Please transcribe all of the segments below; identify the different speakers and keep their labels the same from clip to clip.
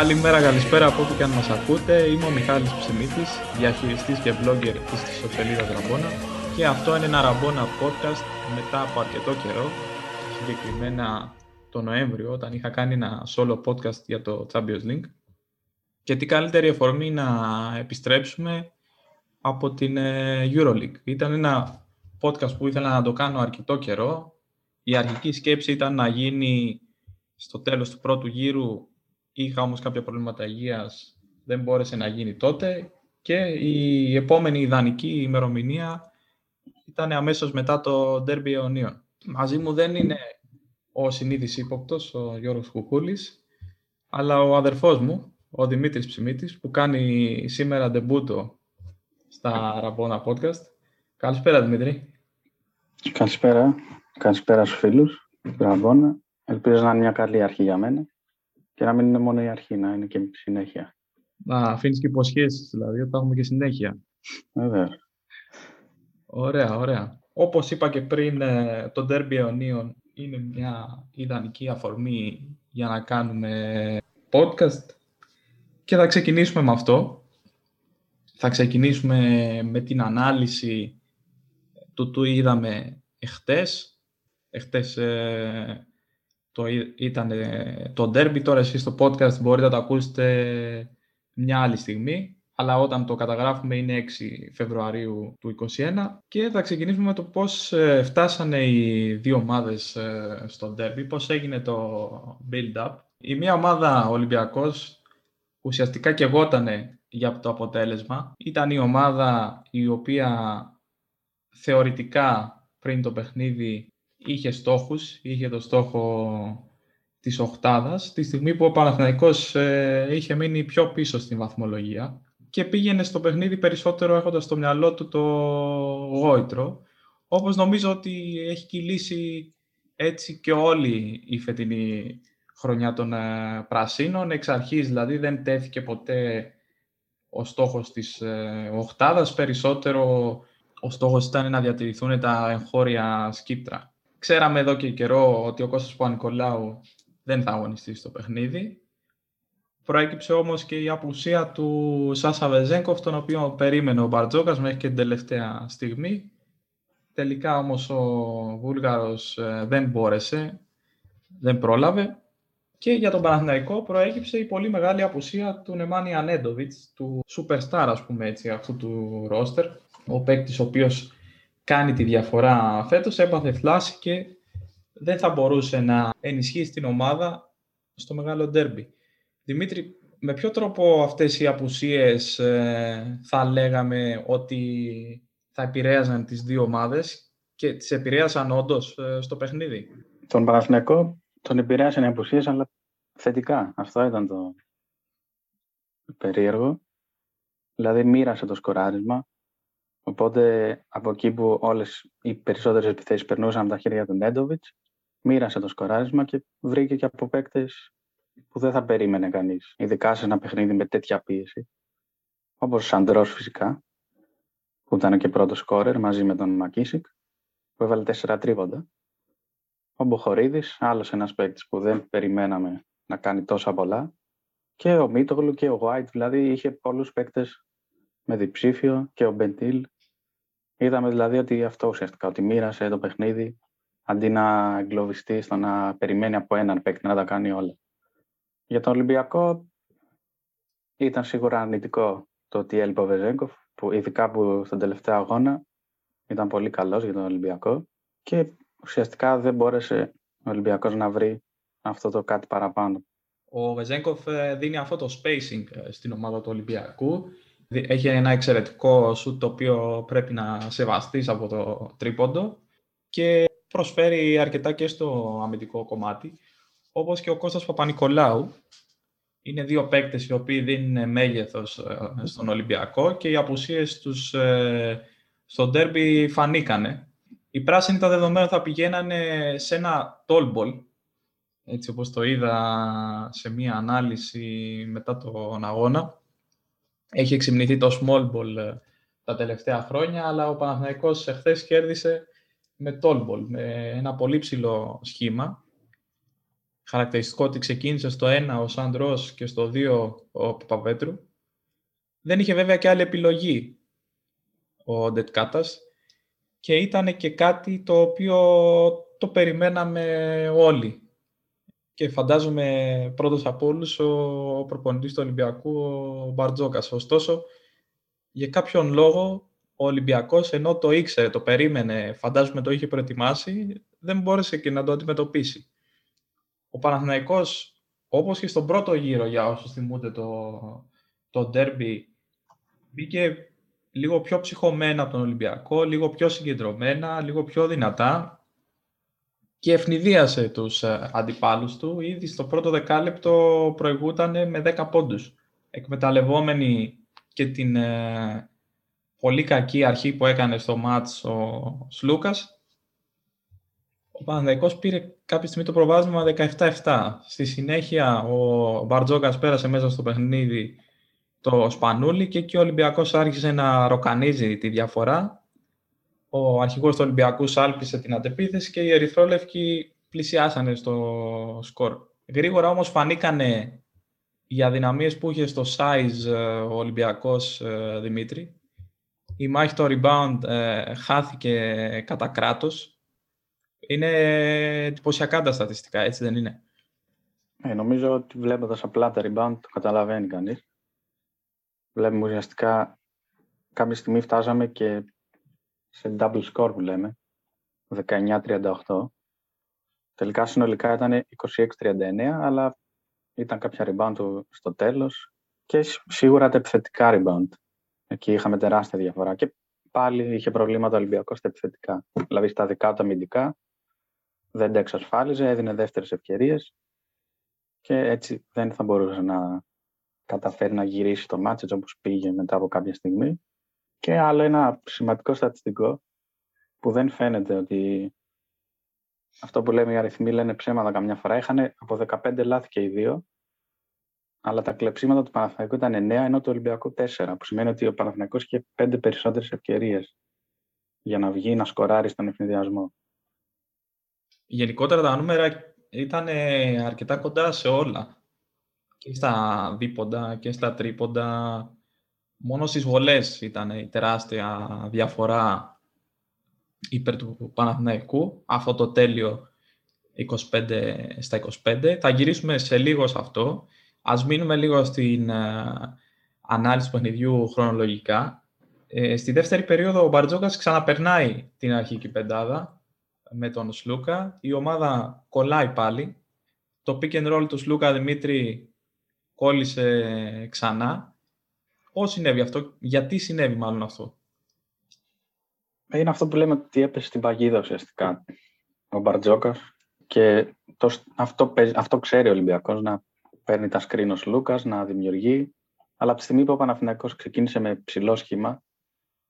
Speaker 1: Καλημέρα, καλησπέρα από όπου και αν μας ακούτε. Είμαι ο Μιχάλης Ψημίτης, διαχειριστής και blogger της ιστοσελίδας Ραμπόνα και αυτό είναι ένα Ραμπόνα podcast μετά από αρκετό καιρό, συγκεκριμένα το Νοέμβριο, όταν είχα κάνει ένα solo podcast για το Champions League. Και τι καλύτερη εφορμή να επιστρέψουμε από την ε, EuroLeague. Ήταν ένα podcast που ήθελα να το κάνω αρκετό καιρό. Η αρχική σκέψη ήταν να γίνει στο τέλος του πρώτου γύρου Είχα όμως κάποια προβλήματα υγείας, δεν μπόρεσε να γίνει τότε και η επόμενη ιδανική ημερομηνία ήταν αμέσως μετά το Derby Αιωνίων. Μαζί μου δεν είναι ο συνήθις ύποπτος, ο Γιώργος Κουκούλης, αλλά ο αδερφός μου, ο Δημήτρης Ψημίτης, που κάνει σήμερα ντεμπούτο στα Ραμπόνα Podcast. Καλησπέρα, Δημήτρη.
Speaker 2: Καλησπέρα. Καλησπέρα στους φίλους. Ραμπόνα. Ελπίζω να είναι μια καλή αρχή για μένα. Και να μην είναι μόνο η αρχή, να είναι και η συνέχεια.
Speaker 1: Να αφήνεις και υποσχέσεις, δηλαδή, ότι θα έχουμε και συνέχεια.
Speaker 2: Βέβαια.
Speaker 1: Ωραία, ωραία. Όπως είπα και πριν, ε, το Derby Αιωνίων είναι μια ιδανική αφορμή για να κάνουμε podcast και θα ξεκινήσουμε με αυτό. Θα ξεκινήσουμε με την ανάλυση του του είδαμε εχθές. Εχθές ε, το, ήταν το derby. Τώρα εσείς στο podcast μπορείτε να το ακούσετε μια άλλη στιγμή. Αλλά όταν το καταγράφουμε είναι 6 Φεβρουαρίου του 2021 και θα ξεκινήσουμε με το πώς ε, φτάσανε οι δύο ομάδες ε, στο derby, πώς έγινε το build-up. Η μία ομάδα, ο Ολυμπιακός, ουσιαστικά και εγώτανε για το αποτέλεσμα. Ήταν η ομάδα η οποία θεωρητικά πριν το παιχνίδι είχε στόχους, είχε το στόχο της οχτάδας, τη στιγμή που ο Παναθηναϊκός ε, είχε μείνει πιο πίσω στην βαθμολογία και πήγαινε στο παιχνίδι περισσότερο έχοντας στο μυαλό του το γόητρο, όπως νομίζω ότι έχει κυλήσει έτσι και όλη η φετινή χρονιά των ε, Πρασίνων. Εξ αρχής δηλαδή δεν τέθηκε ποτέ ο στόχος της ε, οχτάδας, περισσότερο ο στόχος ήταν να διατηρηθούν τα εγχώρια σκύπτρα. Ξέραμε εδώ και καιρό ότι ο Κώστας Παπα-Νικολάου δεν θα αγωνιστεί στο παιχνίδι. Προέκυψε όμως και η απουσία του Σάσα Βεζέγκοφ, τον οποίο περίμενε ο Μπαρτζόκας μέχρι και την τελευταία στιγμή. Τελικά όμως ο Βούλγαρος ε, δεν μπόρεσε, δεν πρόλαβε. Και για τον Παναθηναϊκό προέκυψε η πολύ μεγάλη απουσία του Νεμάνι Ανέντοβιτς, του superstar ας πούμε έτσι αυτού του ρόστερ. Ο παίκτης ο οποίος κάνει τη διαφορά φέτος, έπαθε φλάση και δεν θα μπορούσε να ενισχύσει την ομάδα στο μεγάλο ντέρμπι. Δημήτρη, με ποιο τρόπο αυτές οι απουσίες ε, θα λέγαμε ότι θα επηρέαζαν τις δύο ομάδες και τις επηρέασαν όντως ε, στο παιχνίδι;
Speaker 2: Τον Παναθηναϊκό τον επηρέασαν οι απουσίες, αλλά θετικά. Αυτό ήταν το περίεργο. Δηλαδή μοίρασε το σκοράρισμα, Οπότε από εκεί που όλες οι περισσότερες επιθέσεις περνούσαν από τα χέρια του Νέντοβιτς, μοίρασε το σκοράρισμα και βρήκε και από παίκτες που δεν θα περίμενε κανείς. Ειδικά σε ένα παιχνίδι με τέτοια πίεση. Όπως ο Σαντρός φυσικά, που ήταν και πρώτος σκόρερ μαζί με τον Μακίσικ, που έβαλε τέσσερα τρίποντα. Ο Μποχορίδη, άλλος ένας παίκτης που δεν περιμέναμε να κάνει τόσα πολλά. Και ο Μίτογλου και ο Γουάιτ, δηλαδή είχε πολλούς παίκτες με διψήφιο και ο Μπεντήλ. Είδαμε δηλαδή ότι αυτό ουσιαστικά, ότι μοίρασε το παιχνίδι αντί να εγκλωβιστεί στο να περιμένει από έναν παίκτη να τα κάνει όλα. Για τον Ολυμπιακό ήταν σίγουρα αρνητικό το ότι έλειπε ο Βεζέγκοφ, που ειδικά που στον τελευταίο αγώνα ήταν πολύ καλός για τον Ολυμπιακό και ουσιαστικά δεν μπόρεσε ο Ολυμπιακός να βρει αυτό το κάτι παραπάνω.
Speaker 1: Ο Βεζέγκοφ ε, δίνει αυτό το spacing ε, στην ομάδα του Ολυμπιακού έχει ένα εξαιρετικό σου το οποίο πρέπει να σεβαστείς από το τρίποντο και προσφέρει αρκετά και στο αμυντικό κομμάτι, όπως και ο Κώστας Παπα-Νικολάου. Είναι δύο παίκτες οι οποίοι δίνουν μέγεθος ε, στον Ολυμπιακό και οι απουσίες τους ε, στο ντέρμπι φανήκανε. Οι πράσινοι τα δεδομένα θα πηγαίνανε σε ένα τόλμπολ, έτσι όπως το είδα σε μία ανάλυση μετά τον αγώνα, έχει εξυμνηθεί το small ball ε, τα τελευταία χρόνια, αλλά ο Παναθηναϊκός εχθές κέρδισε με tall ball, με ένα πολύ ψηλό σχήμα. χαρακτηριστικό ότι ξεκίνησε στο 1 ο Σαντρός και στο 2 ο Παπαπέτρου. Δεν είχε βέβαια και άλλη επιλογή ο Ντετκάτας και ήταν και κάτι το οποίο το περιμέναμε όλοι. Και φαντάζομαι πρώτος από όλους ο προπονητής του Ολυμπιακού, ο Μπαρτζόκας. Ωστόσο, για κάποιον λόγο ο Ολυμπιακός, ενώ το ήξερε, το περίμενε, φαντάζομαι το είχε προετοιμάσει, δεν μπόρεσε και να το αντιμετωπίσει. Ο Παναθηναϊκός, όπως και στον πρώτο γύρο, για όσους θυμούνται το, το derby, μπήκε λίγο πιο ψυχωμένα από τον Ολυμπιακό, λίγο πιο συγκεντρωμένα, λίγο πιο δυνατά και ευνηδίασε τους ε, αντιπάλους του. Ήδη στο πρώτο δεκάλεπτο προηγούταν με 10 πόντους. Εκμεταλλευόμενοι και την ε, πολύ κακή αρχή που έκανε στο μάτς ο Σλούκας, ο Παναδαϊκός πήρε κάποια στιγμή το προβάδισμα 17-7. Στη συνέχεια ο Μπαρτζόκας πέρασε μέσα στο παιχνίδι το Σπανούλι και εκεί ο Ολυμπιακός άρχισε να ροκανίζει τη διαφορά. Ο αρχηγός του Ολυμπιακούς σάλπισε την αντεπίθεση και οι ερυθρόλευκοι πλησιάσανε στο σκορ. Γρήγορα όμως φανήκανε οι αδυναμίες που είχε στο size ε, ο Ολυμπιακός ε, Δημήτρη. Η μάχη το rebound ε, χάθηκε κατά κράτος. Είναι εντυπωσιακά τα στατιστικά, έτσι δεν είναι;
Speaker 2: Ε, νομίζω ότι βλέποντας απλά τα rebound το καταλαβαίνει κανείς. Βλέπουμε ουσιαστικά κάποια στιγμή φτάσαμε και σε double score που λέμε, 19-38. Τελικά συνολικά ήταν 26-39, αλλά ήταν κάποια rebound στο τέλος και σίγουρα τα επιθετικά rebound. Εκεί είχαμε τεράστια διαφορά και πάλι είχε προβλήματα ο Ολυμπιακός στα επιθετικά. Δηλαδή στα δικά του αμυντικά δεν τα εξασφάλιζε, έδινε δεύτερες ευκαιρίες και έτσι δεν θα μπορούσε να καταφέρει να γυρίσει το μάτσο έτσι όπως πήγε μετά από κάποια στιγμή. Και άλλο ένα σημαντικό στατιστικό που δεν φαίνεται ότι αυτό που λέμε οι αριθμοί λένε ψέματα καμιά φορά. Είχαν από 15 λάθη και οι δύο, αλλά τα κλεψίματα του Παναθηναϊκού ήταν 9 ενώ του Ολυμπιακού 4, που σημαίνει ότι ο Παναθηναϊκός είχε 5 περισσότερες ευκαιρίες για να βγει να σκοράρει στον ευνηδιασμό.
Speaker 1: Γενικότερα τα νούμερα ήταν αρκετά κοντά σε όλα και στα δίποντα και στα τρίποντα. Μόνο στις βολές ήταν η τεράστια διαφορά υπέρ του Παναθηναϊκού, αυτό το τέλειο 25 στα 25. Θα γυρίσουμε σε λίγο σε αυτό. Ας μείνουμε λίγο στην uh, ανάλυση του παιχνιδιού χρονολογικά. Ε, στη δεύτερη περίοδο ο Μπαρτζόκας ξαναπερνάει την αρχική πεντάδα με τον Σλούκα. Η ομάδα κολλάει πάλι. Το pick and roll του Σλούκα Δημήτρη κόλλησε ξανά. Πώς συνέβη αυτό, γιατί συνέβη μάλλον αυτό;
Speaker 2: Είναι αυτό που λέμε ότι έπεσε στην παγίδα ουσιαστικά ο Μπαρτζόκας και το, αυτό, αυτό ξέρει ο Ολυμπιακός να παίρνει τα σκρίνο Λούκας, να δημιουργεί αλλά από τη στιγμή που ο Παναθηναϊκός ξεκίνησε με ψηλό σχήμα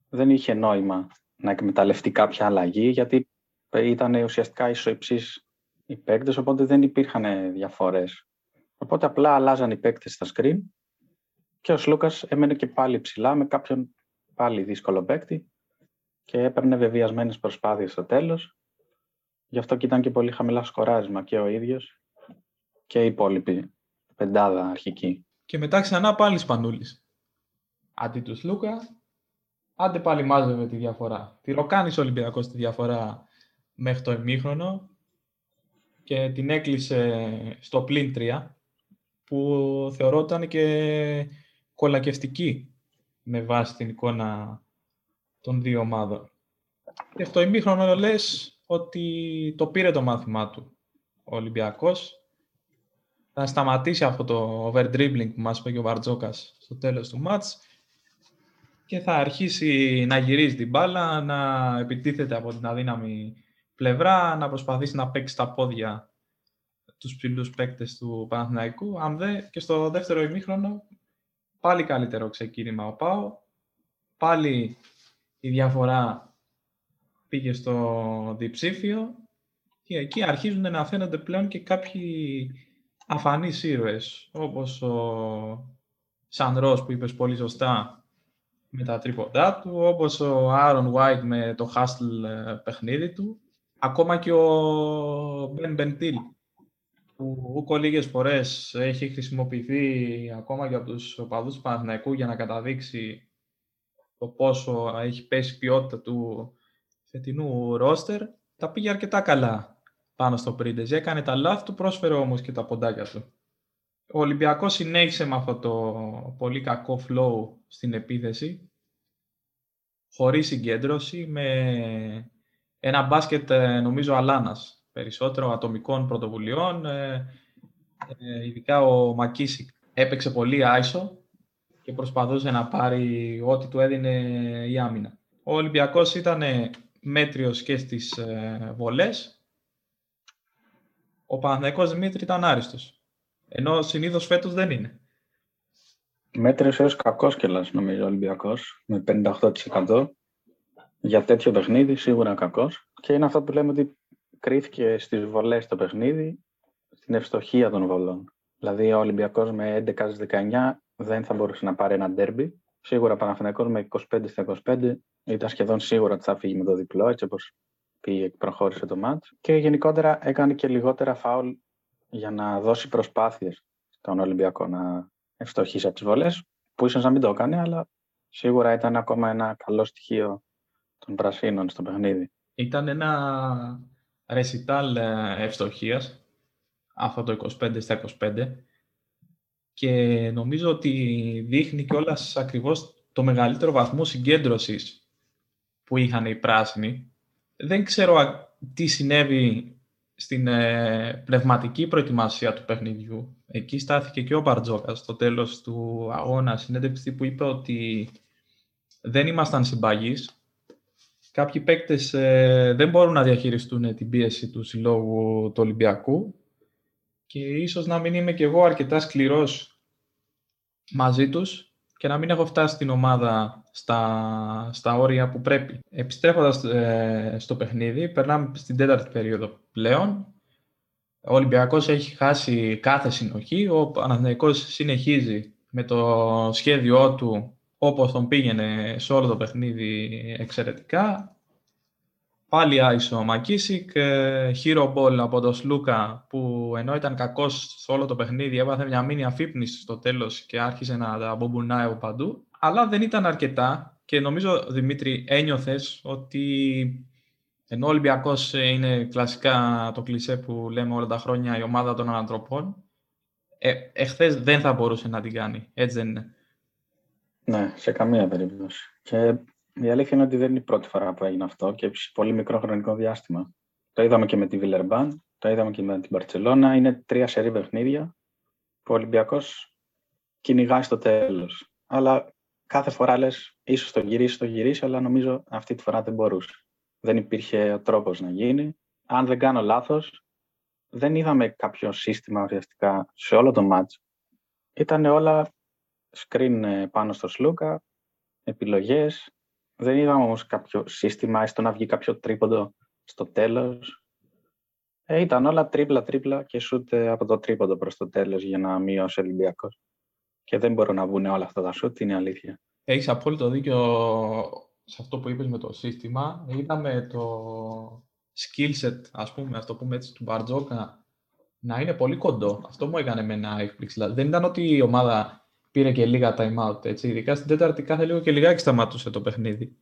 Speaker 2: δεν είχε νόημα να εκμεταλλευτεί κάποια αλλαγή γιατί ήταν ουσιαστικά ισοϊψής οι παίκτες οπότε δεν υπήρχαν διαφορές Οπότε απλά αλλάζαν οι παίκτες στα screen και ο Σλούκας έμενε και πάλι ψηλά με κάποιον πάλι δύσκολο παίκτη και έπαιρνε βεβαιασμένες προσπάθειες στο τέλος. Γι' αυτό και ήταν και πολύ χαμηλά σκοράρισμα και ο ίδιος και η υπόλοιπη πεντάδα αρχική.
Speaker 1: Και μετά ξανά πάλι Σπανούλης. Αντί του Σλούκα, άντε πάλι μάζευε τη διαφορά. Τη ροκάνει ο Ολυμπιακός τη διαφορά μέχρι το ημίχρονο και την έκλεισε στο πλήν 3 που θεωρόταν και κολακευτική με βάση την εικόνα των δύο ομάδων. Και στο ημίχρονο λες ότι το πήρε το μάθημά του ο Ολυμπιακός. Θα σταματήσει αυτό το overdribbling που μας είπε και ο Βαρτζόκας στο τέλος του μάτς και θα αρχίσει να γυρίζει την μπάλα, να επιτίθεται από την αδύναμη πλευρά, να προσπαθήσει να παίξει τα πόδια τους ψηλούς παίκτες του Παναθηναϊκού. Αν δε και στο δεύτερο ημίχρονο πάλι καλύτερο ξεκίνημα ο Πάο. Πάλι η διαφορά πήγε στο διψήφιο και εκεί αρχίζουν να φαίνονται πλέον και κάποιοι αφανείς ήρωες, όπως ο Σαν που είπες πολύ σωστά με τα τρίποντά του, όπως ο Άρον White με το hustle ε, παιχνίδι του, ακόμα και ο Μπεν Μπεντήλ που ούκο λίγες φορές έχει χρησιμοποιηθεί ακόμα και από τους οπαδούς του Παναθηναϊκού για να καταδείξει το πόσο έχει πέσει η ποιότητα του φετινού ρόστερ, τα πήγε αρκετά καλά πάνω στο Πρίντεζ. Έκανε τα λάθη του, πρόσφερε όμως και τα ποντάκια του. Ο Ολυμπιακός συνέχισε με αυτό το πολύ κακό flow στην επίθεση, χωρίς συγκέντρωση, με ένα μπάσκετ ε, νομίζω αλάνας, περισσότερο ατομικών πρωτοβουλειών. Ε, ε, ειδικά ο Μακίσικ έπαιξε πολύ άισο και προσπαθούσε να πάρει ό,τι του έδινε η άμυνα. Ο Ολυμπιακός ήταν μέτριος και στις βολές. Ο Παναθηναϊκός Δημήτρη ήταν άριστος. Ενώ συνήθως φέτος δεν είναι.
Speaker 2: Μέτριος έως κακός κιόλας νομίζω ο Ολυμπιακός με 58% για τέτοιο παιχνίδι σίγουρα κακός και είναι αυτό που λέμε ότι κρίθηκε στις βολές το παιχνίδι στην ευστοχία των βολών. Δηλαδή ο Ολυμπιακός με 11 19 δεν θα μπορούσε να πάρει ένα ντέρμπι. Σίγουρα Παναθηναϊκός με 25 στα 25 ήταν σχεδόν σίγουρα ότι θα φύγει με το διπλό, έτσι όπως πήγε και προχώρησε το μάτς. Και γενικότερα έκανε και λιγότερα φάουλ για να δώσει προσπάθειες στον Ολυμπιακό να ευστοχήσει από τις βολές, που ίσως να μην το έκανε, αλλά σίγουρα ήταν ακόμα ένα καλό στοιχείο των πρασίνων στο παιχνίδι.
Speaker 1: Ήταν ένα ρεσιτάλ ε, ευστοχίας, αυτό το 25 στα 25, και νομίζω ότι δείχνει όλα ακριβώς το μεγαλύτερο βαθμό συγκέντρωσης που είχαν οι πράσινοι. Δεν ξέρω τι συνέβη στην ε, πνευματική προετοιμασία του παιχνιδιού. Εκεί στάθηκε και ο Μπαρτζόκας στο τέλος του αγώνα, συνέντευξη που είπε ότι δεν ήμασταν συμπαγείς κάποιοι παίκτες ε, δεν μπορούν να διαχειριστούν την πίεση του συλλόγου του Ολυμπιακού και ίσως να μην είμαι κι εγώ αρκετά σκληρός μαζί τους και να μην έχω φτάσει την ομάδα στα, στα όρια που πρέπει. Επιστρέφοντας ε, στο παιχνίδι, περνάμε στην τέταρτη περίοδο πλέον. Ο Ολυμπιακός έχει χάσει κάθε συνοχή, ο Παναθηναϊκός συνεχίζει με το σχέδιό του όπως τον πήγαινε σε όλο το παιχνίδι εξαιρετικά. Πάλι άισο ο Μακίσικ, hero ball από τον Σλούκα που ενώ ήταν κακός σε όλο το παιχνίδι έβαθε μια μήνυα αφύπνισης στο τέλος και άρχισε να τα μπομπονάει από παντού. Αλλά δεν ήταν αρκετά και νομίζω Δημήτρη ένιωθες ότι ενώ ο Ολυμπιακός είναι κλασικά το κλισέ που λέμε όλα τα χρόνια η ομάδα των ανθρωπών, ε, εχθές δεν θα μπορούσε να την κάνει. Έτσι δεν είναι.
Speaker 2: Ναι, σε καμία περίπτωση. Και η αλήθεια είναι ότι δεν είναι η πρώτη φορά που έγινε αυτό και σε πολύ μικρό χρονικό διάστημα. Το είδαμε και με τη Βιλερμπάν, το είδαμε και με την Παρσελώνα. Είναι τρία σερή παιχνίδια που ο Ολυμπιακός κυνηγάει στο τέλος. Αλλά κάθε φορά λες, ίσως το γυρίσει, το γυρίσει, αλλά νομίζω αυτή τη φορά δεν μπορούσε. Δεν υπήρχε τρόπος να γίνει. Αν δεν κάνω λάθος, δεν είδαμε κάποιο σύστημα ουσιαστικά σε όλο το μάτς. Ήταν όλα screen ε, πάνω στο Σλούκα, επιλογές. Δεν είδαμε όμως κάποιο σύστημα, έστω να βγει κάποιο τρίποντο στο τέλος. Ε, ήταν όλα τρίπλα-τρίπλα και σούτ ε, από το τρίποντο προς το τέλος για να μειώσει ο Ολυμπιακός. Και δεν μπορούν να βγουν όλα αυτά τα σούτ, είναι αλήθεια.
Speaker 1: Έχεις απόλυτο δίκιο σε αυτό που είπες με το σύστημα. Είδαμε το skill set, ας πούμε, αυτό πούμε έτσι, του Μπαρτζόκα να είναι πολύ κοντό. Αυτό μου έκανε με ένα έκπληξη. Δηλαδή, δεν ήταν ότι η ομάδα πήρε και λίγα time out. Έτσι. Ειδικά στην τέταρτη κάθε λίγο και λιγάκι σταματούσε το παιχνίδι.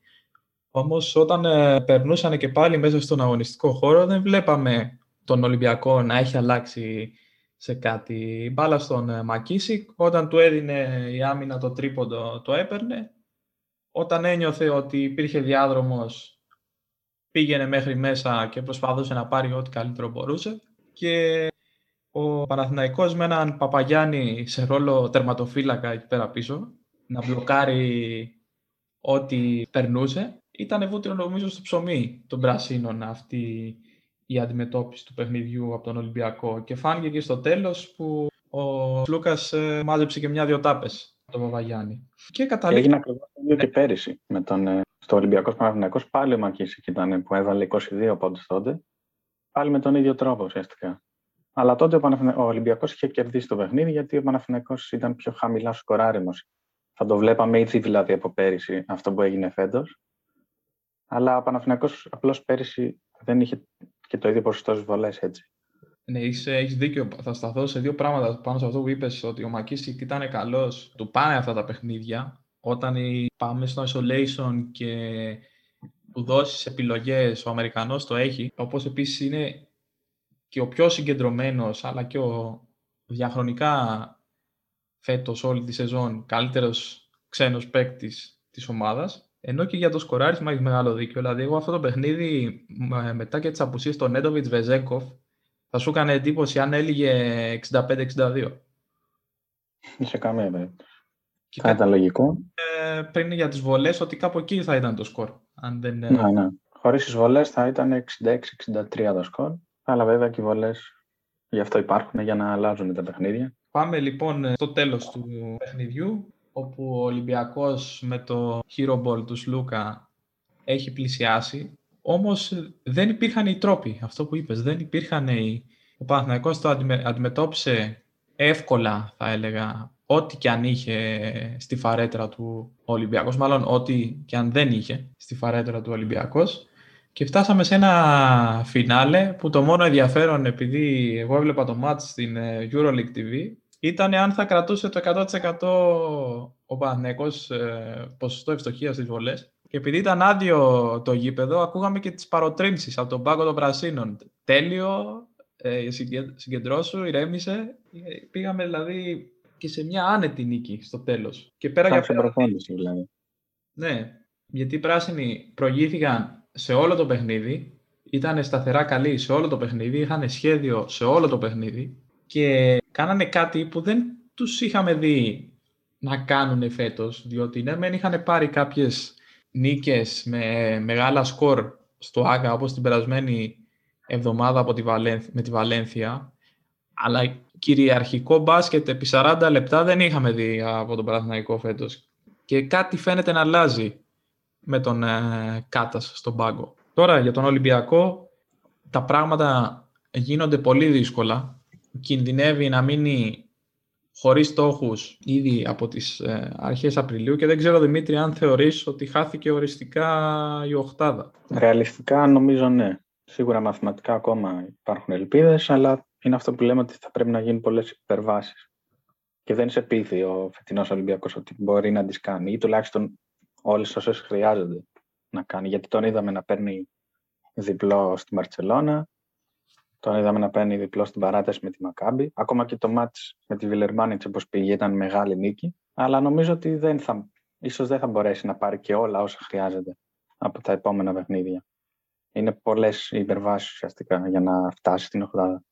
Speaker 1: Όμως όταν ε, περνούσαν και πάλι μέσα στον αγωνιστικό χώρο δεν βλέπαμε τον Ολυμπιακό να έχει αλλάξει σε κάτι. Η μπάλα στον ε, Μακίσικ, όταν του έδινε η άμυνα το τρίποντο, το έπαιρνε. Όταν ένιωθε ότι υπήρχε διάδρομος, πήγαινε μέχρι μέσα και προσπαθούσε να πάρει ό,τι καλύτερο μπορούσε. Και ο Παναθηναϊκός με έναν Παπαγιάννη σε ρόλο τερματοφύλακα εκεί πέρα πίσω, να μπλοκάρει ό,τι περνούσε. Ήταν βούτυρο νομίζω στο ψωμί των Πρασίνων αυτή η αντιμετώπιση του παιχνιδιού από τον Ολυμπιακό. Και φάνηκε και στο τέλος που ο Λούκας ε, μάζεψε και μια-δυο τάπες τον Παπαγιάννη.
Speaker 2: Και καταλήγει... Έγινε ακριβώς το ίδιο και πέρυσι με τον, ε, στο Ολυμπιακός Παναθηναϊκός. Πάλι ο Μακίσικ ήταν που έβαλε 22 πόντους τότε. Πάλι με τον ίδιο τρόπο ουσιαστικά. Αλλά τότε ο, Παναθηνα... ο Ολυμπιακός είχε κερδίσει το παιχνίδι γιατί ο Παναθηναϊκός ήταν πιο χαμηλά σκοράριμος. Θα το βλέπαμε ήδη δηλαδή από πέρυσι αυτό που έγινε φέτος. Αλλά ο Παναθηναϊκός απλώς πέρυσι δεν είχε και το ίδιο ποσοστό στι βολέ έτσι.
Speaker 1: Ναι, είσαι, έχεις δίκιο. Θα σταθώ σε δύο πράγματα πάνω σε αυτό που είπες, ότι ο Μακίσικ ήταν καλός. Του πάνε αυτά τα παιχνίδια. Όταν πάμε στο isolation και του δώσεις επιλογές, ο Αμερικανός το έχει. Όπως επίσης είναι και ο πιο συγκεντρωμένος, αλλά και ο διαχρονικά φέτος όλη τη σεζόν καλύτερος ξένος παίκτης της ομάδας. Ενώ και για το σκοράρισμα έχει μεγάλο δίκιο. Δηλαδή, εγώ αυτό το παιχνίδι μετά και τις απουσίες των Νέντοβιτ Βεζέγκοφ θα σου έκανε εντύπωση αν έλεγε 65-62.
Speaker 2: Σε καμία περίπτωση. Θα ήταν λογικό.
Speaker 1: Ε, πριν για τις βολές ότι κάπου εκεί θα ήταν το σκορ. Αν δεν...
Speaker 2: Ναι, ναι. Χωρίς τις βολές θα ήταν 66-63 το σκορ. Αλλά βέβαια και οι βολές γι' αυτό υπάρχουν για να αλλάζουν τα παιχνίδια.
Speaker 1: Πάμε λοιπόν στο τέλος του παιχνιδιού όπου ο Ολυμπιακός με το hero ball τους Σλούκα έχει πλησιάσει. Όμως δεν υπήρχαν οι τρόποι, αυτό που είπες, δεν υπήρχαν οι... Ο Παναθηναϊκός το αντιμετώπισε εύκολα, θα έλεγα, ό,τι και αν είχε στη φαρέτρα του Ολυμπιακός, μάλλον ό,τι και αν δεν είχε στη φαρέτρα του Ολυμπιακός. Και φτάσαμε σε ένα φινάλε που το μόνο ενδιαφέρον, επειδή εγώ έβλεπα το match στην ε, EuroLeague TV, ήταν αν θα κρατούσε το 100% ο Παναθηναϊκός ε, ποσοστό ευστοχίας στις βολές. Και επειδή ήταν άδειο το γήπεδο, ακούγαμε και τις παροτρύνσεις από τον πάγκο των Πρασίνων. Τέλειο, ε, συγκεντρώσου, ηρέμησε. Πήγαμε δηλαδή και σε μια άνετη νίκη στο τέλος. Και πέρα
Speaker 2: για πέρα... δηλαδή.
Speaker 1: Ναι, γιατί οι πράσινοι προηγήθηκαν σε όλο το παιχνίδι, ήταν σταθερά καλοί σε όλο το παιχνίδι, είχαν σχέδιο σε όλο το παιχνίδι και κάνανε κάτι που δεν τους είχαμε δει να κάνουν φέτος, διότι ναι, μεν είχαν πάρει κάποιες νίκες με μεγάλα σκορ στο Άγκα, όπως την περασμένη εβδομάδα από τη με τη Βαλένθια, αλλά κυριαρχικό μπάσκετ επί 40 λεπτά δεν είχαμε δει από τον Παναθηναϊκό φέτος. Και κάτι φαίνεται να αλλάζει με τον ε, Κάτας στον πάγκο. Τώρα για τον Ολυμπιακό τα πράγματα γίνονται πολύ δύσκολα. Κινδυνεύει να μείνει χωρίς στόχους ήδη από τις ε, αρχές Απριλίου και δεν ξέρω Δημήτρη αν θεωρείς ότι χάθηκε οριστικά η οχτάδα.
Speaker 2: Ρεαλιστικά νομίζω ναι. Σίγουρα μαθηματικά ακόμα υπάρχουν ελπίδες, αλλά είναι αυτό που λέμε ότι θα πρέπει να γίνουν πολλές υπερβάσεις. Και δεν σε πείθει ο φετινός Ολυμπιακός ότι μπορεί να τις κάνει ή τουλάχιστον όλες όσες χρειάζονται να κάνει. Γιατί τον είδαμε να παίρνει διπλό στη Μαρτσελώνα, τον είδαμε να παίρνει διπλό στην παράταση με τη Μακάμπη. Ακόμα και το μάτς με τη Βιλερμάνιτς όπως πήγε ήταν μεγάλη νίκη. Αλλά νομίζω ότι δεν θα, ίσως δεν θα μπορέσει να πάρει και όλα όσα χρειάζεται από τα επόμενα παιχνίδια. Είναι πολλές υπερβάσεις ουσιαστικά για να φτάσει στην οχτάδα.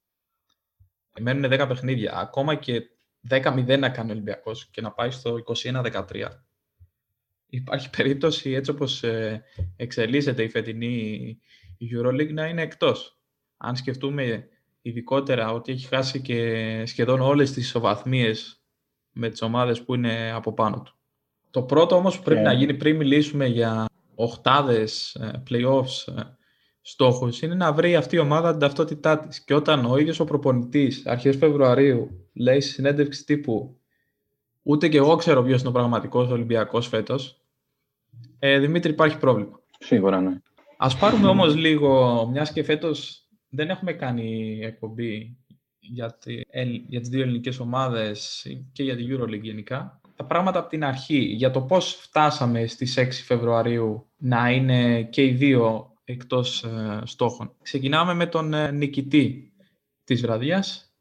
Speaker 1: Μένουν 10 παιχνίδια. Ακόμα και 10-0 να κάνει ο Ολυμπιακός και να πάει στο 21-13 υπάρχει περίπτωση έτσι όπως ε, εξελίσσεται η φετινή EuroLeague να είναι εκτός. Αν σκεφτούμε ειδικότερα ότι έχει χάσει και σχεδόν όλες τις ισοβαθμίες με τις ομάδες που είναι από πάνω του. Το πρώτο όμως που πρέπει να γίνει πριν μιλήσουμε για οχτάδες ε, playoffs ε, στόχους είναι να βρει αυτή η ομάδα την ταυτότητά της. Και όταν ο ίδιος ο προπονητής αρχές Φεβρουαρίου λέει στη συνέντευξη τύπου Ούτε και εγώ ξέρω ποιος είναι ο πραγματικός Ολυμπιακός φέτος. Ε, Δημήτρη, υπάρχει πρόβλημα.
Speaker 2: Σίγουρα, ναι.
Speaker 1: Α πάρουμε όμως λίγο, μιας και φέτος δεν έχουμε κάνει εκπομπή για, τη, για τις δύο ελληνικές ομάδες και για την EuroLeague γενικά. Τα πράγματα από την αρχή, για το πώς φτάσαμε στις 6 Φεβρουαρίου να είναι και οι δύο εκτός ε, στόχων. Ξεκινάμε με τον ε, νικητή της βραδιάς,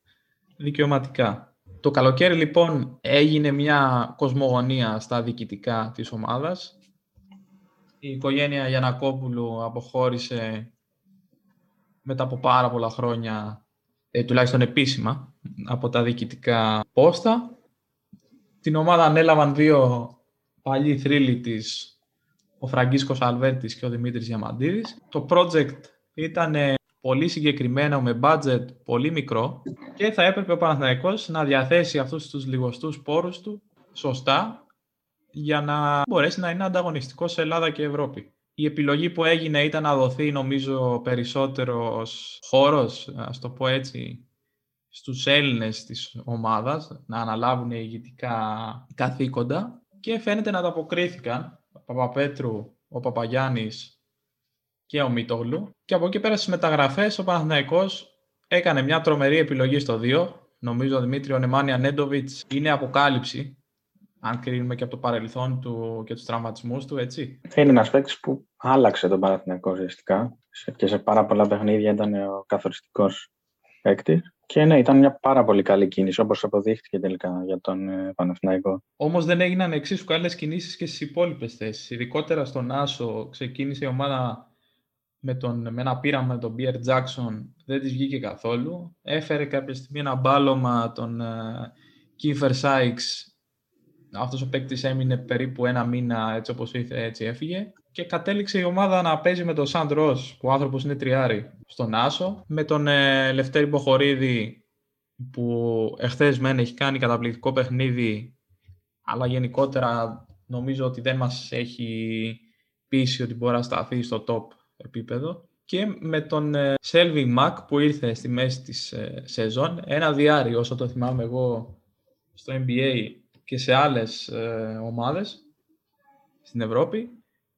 Speaker 1: δικαιωματικά. Το καλοκαίρι λοιπόν έγινε μια κοσμογονία στα διοικητικά της ομάδας. Η οικογένεια Γιανακόπουλου αποχώρησε μετά από πάρα πολλά χρόνια, ε, τουλάχιστον επίσημα, από τα διοικητικά πόστα. Την ομάδα ανέλαβαν δύο παλιοί θρύλοι της, ο Φραγκίσκος Αλβέρτης και ο Δημήτρης Διαμαντίδης. Το project ήταν πολύ συγκεκριμένο, με budget πολύ μικρό και θα έπρεπε ο Παναθηναϊκός να διαθέσει αυτούς τους λιγοστούς πόρους του σωστά για να μπορέσει να είναι ανταγωνιστικός σε Ελλάδα και Ευρώπη. Η επιλογή που έγινε ήταν να δοθεί νομίζω περισσότερος χώρος, ας το πω έτσι, στους Έλληνες της ομάδας να αναλάβουν ηγητικά καθήκοντα και φαίνεται να τα αποκρίθηκαν. Ο Παπαπέτρου, ο Παπαγιάννης και ο Μίτογλου. Και από εκεί πέρα στις μεταγραφές ο Παναθηναϊκός έκανε μια τρομερή επιλογή στο 2. Νομίζω ο Δημήτριο Νεμάνια Νέντοβιτς είναι αποκάλυψη αν κρίνουμε και από το παρελθόν του και τους τραυματισμούς του, έτσι.
Speaker 2: Είναι ένας παίκτης που άλλαξε τον Παναθηναϊκό ουσιαστικά και σε πάρα πολλά παιχνίδια ήταν ο καθοριστικός παίκτης. Και ναι, ήταν μια πάρα πολύ καλή κίνηση, όπως αποδείχθηκε τελικά για τον ε, Παναθηναϊκό.
Speaker 1: Όμως δεν έγιναν εξίσου καλές κινήσεις και στις υπόλοιπες θέσεις. Ειδικότερα στον Άσο ξεκίνησε η ομάδα με, τον, με ένα πείραμα με τον Μπιερ Τζάξον, δεν της βγήκε καθόλου. Έφερε κάποια στιγμή ένα μπάλωμα τον Κίφερ Σάιξ αυτός ο παίκτης έμεινε περίπου ένα μήνα έτσι όπως ήρθε, έτσι έφυγε. Και κατέληξε η ομάδα να παίζει με τον Σαντ Ρος, που ο άνθρωπος είναι τριάρι, στον Άσο, με τον ε, Λευτέρη Μποχορίδη, που εχθές μεν έχει κάνει καταπληκτικό παιχνίδι, αλλά γενικότερα νομίζω ότι δεν μας έχει πείσει ότι μπορεί να σταθεί στο top επίπεδο. Και με τον Σέλβι Μακ που ήρθε στη μέση της ε, σεζόν, ένα διάρρη όσο το θυμάμαι εγώ στο NBA και σε άλλες ε, ομάδες στην Ευρώπη.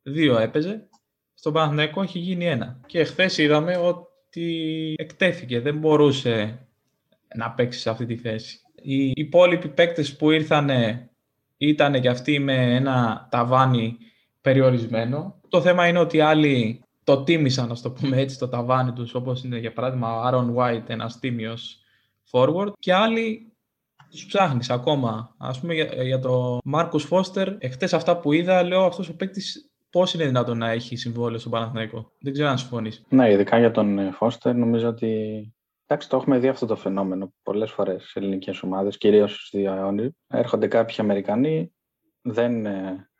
Speaker 1: Δύο έπαιζε. Στον Παναθηναϊκό έχει γίνει ένα. Και χθες είδαμε ότι εκτέθηκε. Δεν μπορούσε να παίξει σε αυτή τη θέση. Οι υπόλοιποι παίκτες που ήρθαν ήταν και αυτοί με ένα ταβάνι περιορισμένο. Το θέμα είναι ότι άλλοι το τίμησαν, να το πούμε έτσι, το ταβάνι τους, όπως είναι για παράδειγμα ο Aaron White, ένας τίμιος forward, και άλλοι τους ψάχνεις ακόμα. Α πούμε για, για το Μάρκο Φώστερ, εχθές αυτά που είδα, λέω αυτός ο παίκτης πώς είναι δυνατόν να έχει συμβόλαιο στον Παναθηναϊκό; Δεν ξέρω αν συμφωνείς.
Speaker 2: Ναι, ειδικά για τον ε, Φώστερ, νομίζω ότι. Εντάξει, το έχουμε δει αυτό το φαινόμενο πολλές φορές σε ελληνικές ομάδες, κυρίως στη Ιόνι. Έρχονται κάποιοι Αμερικανοί, δεν ε,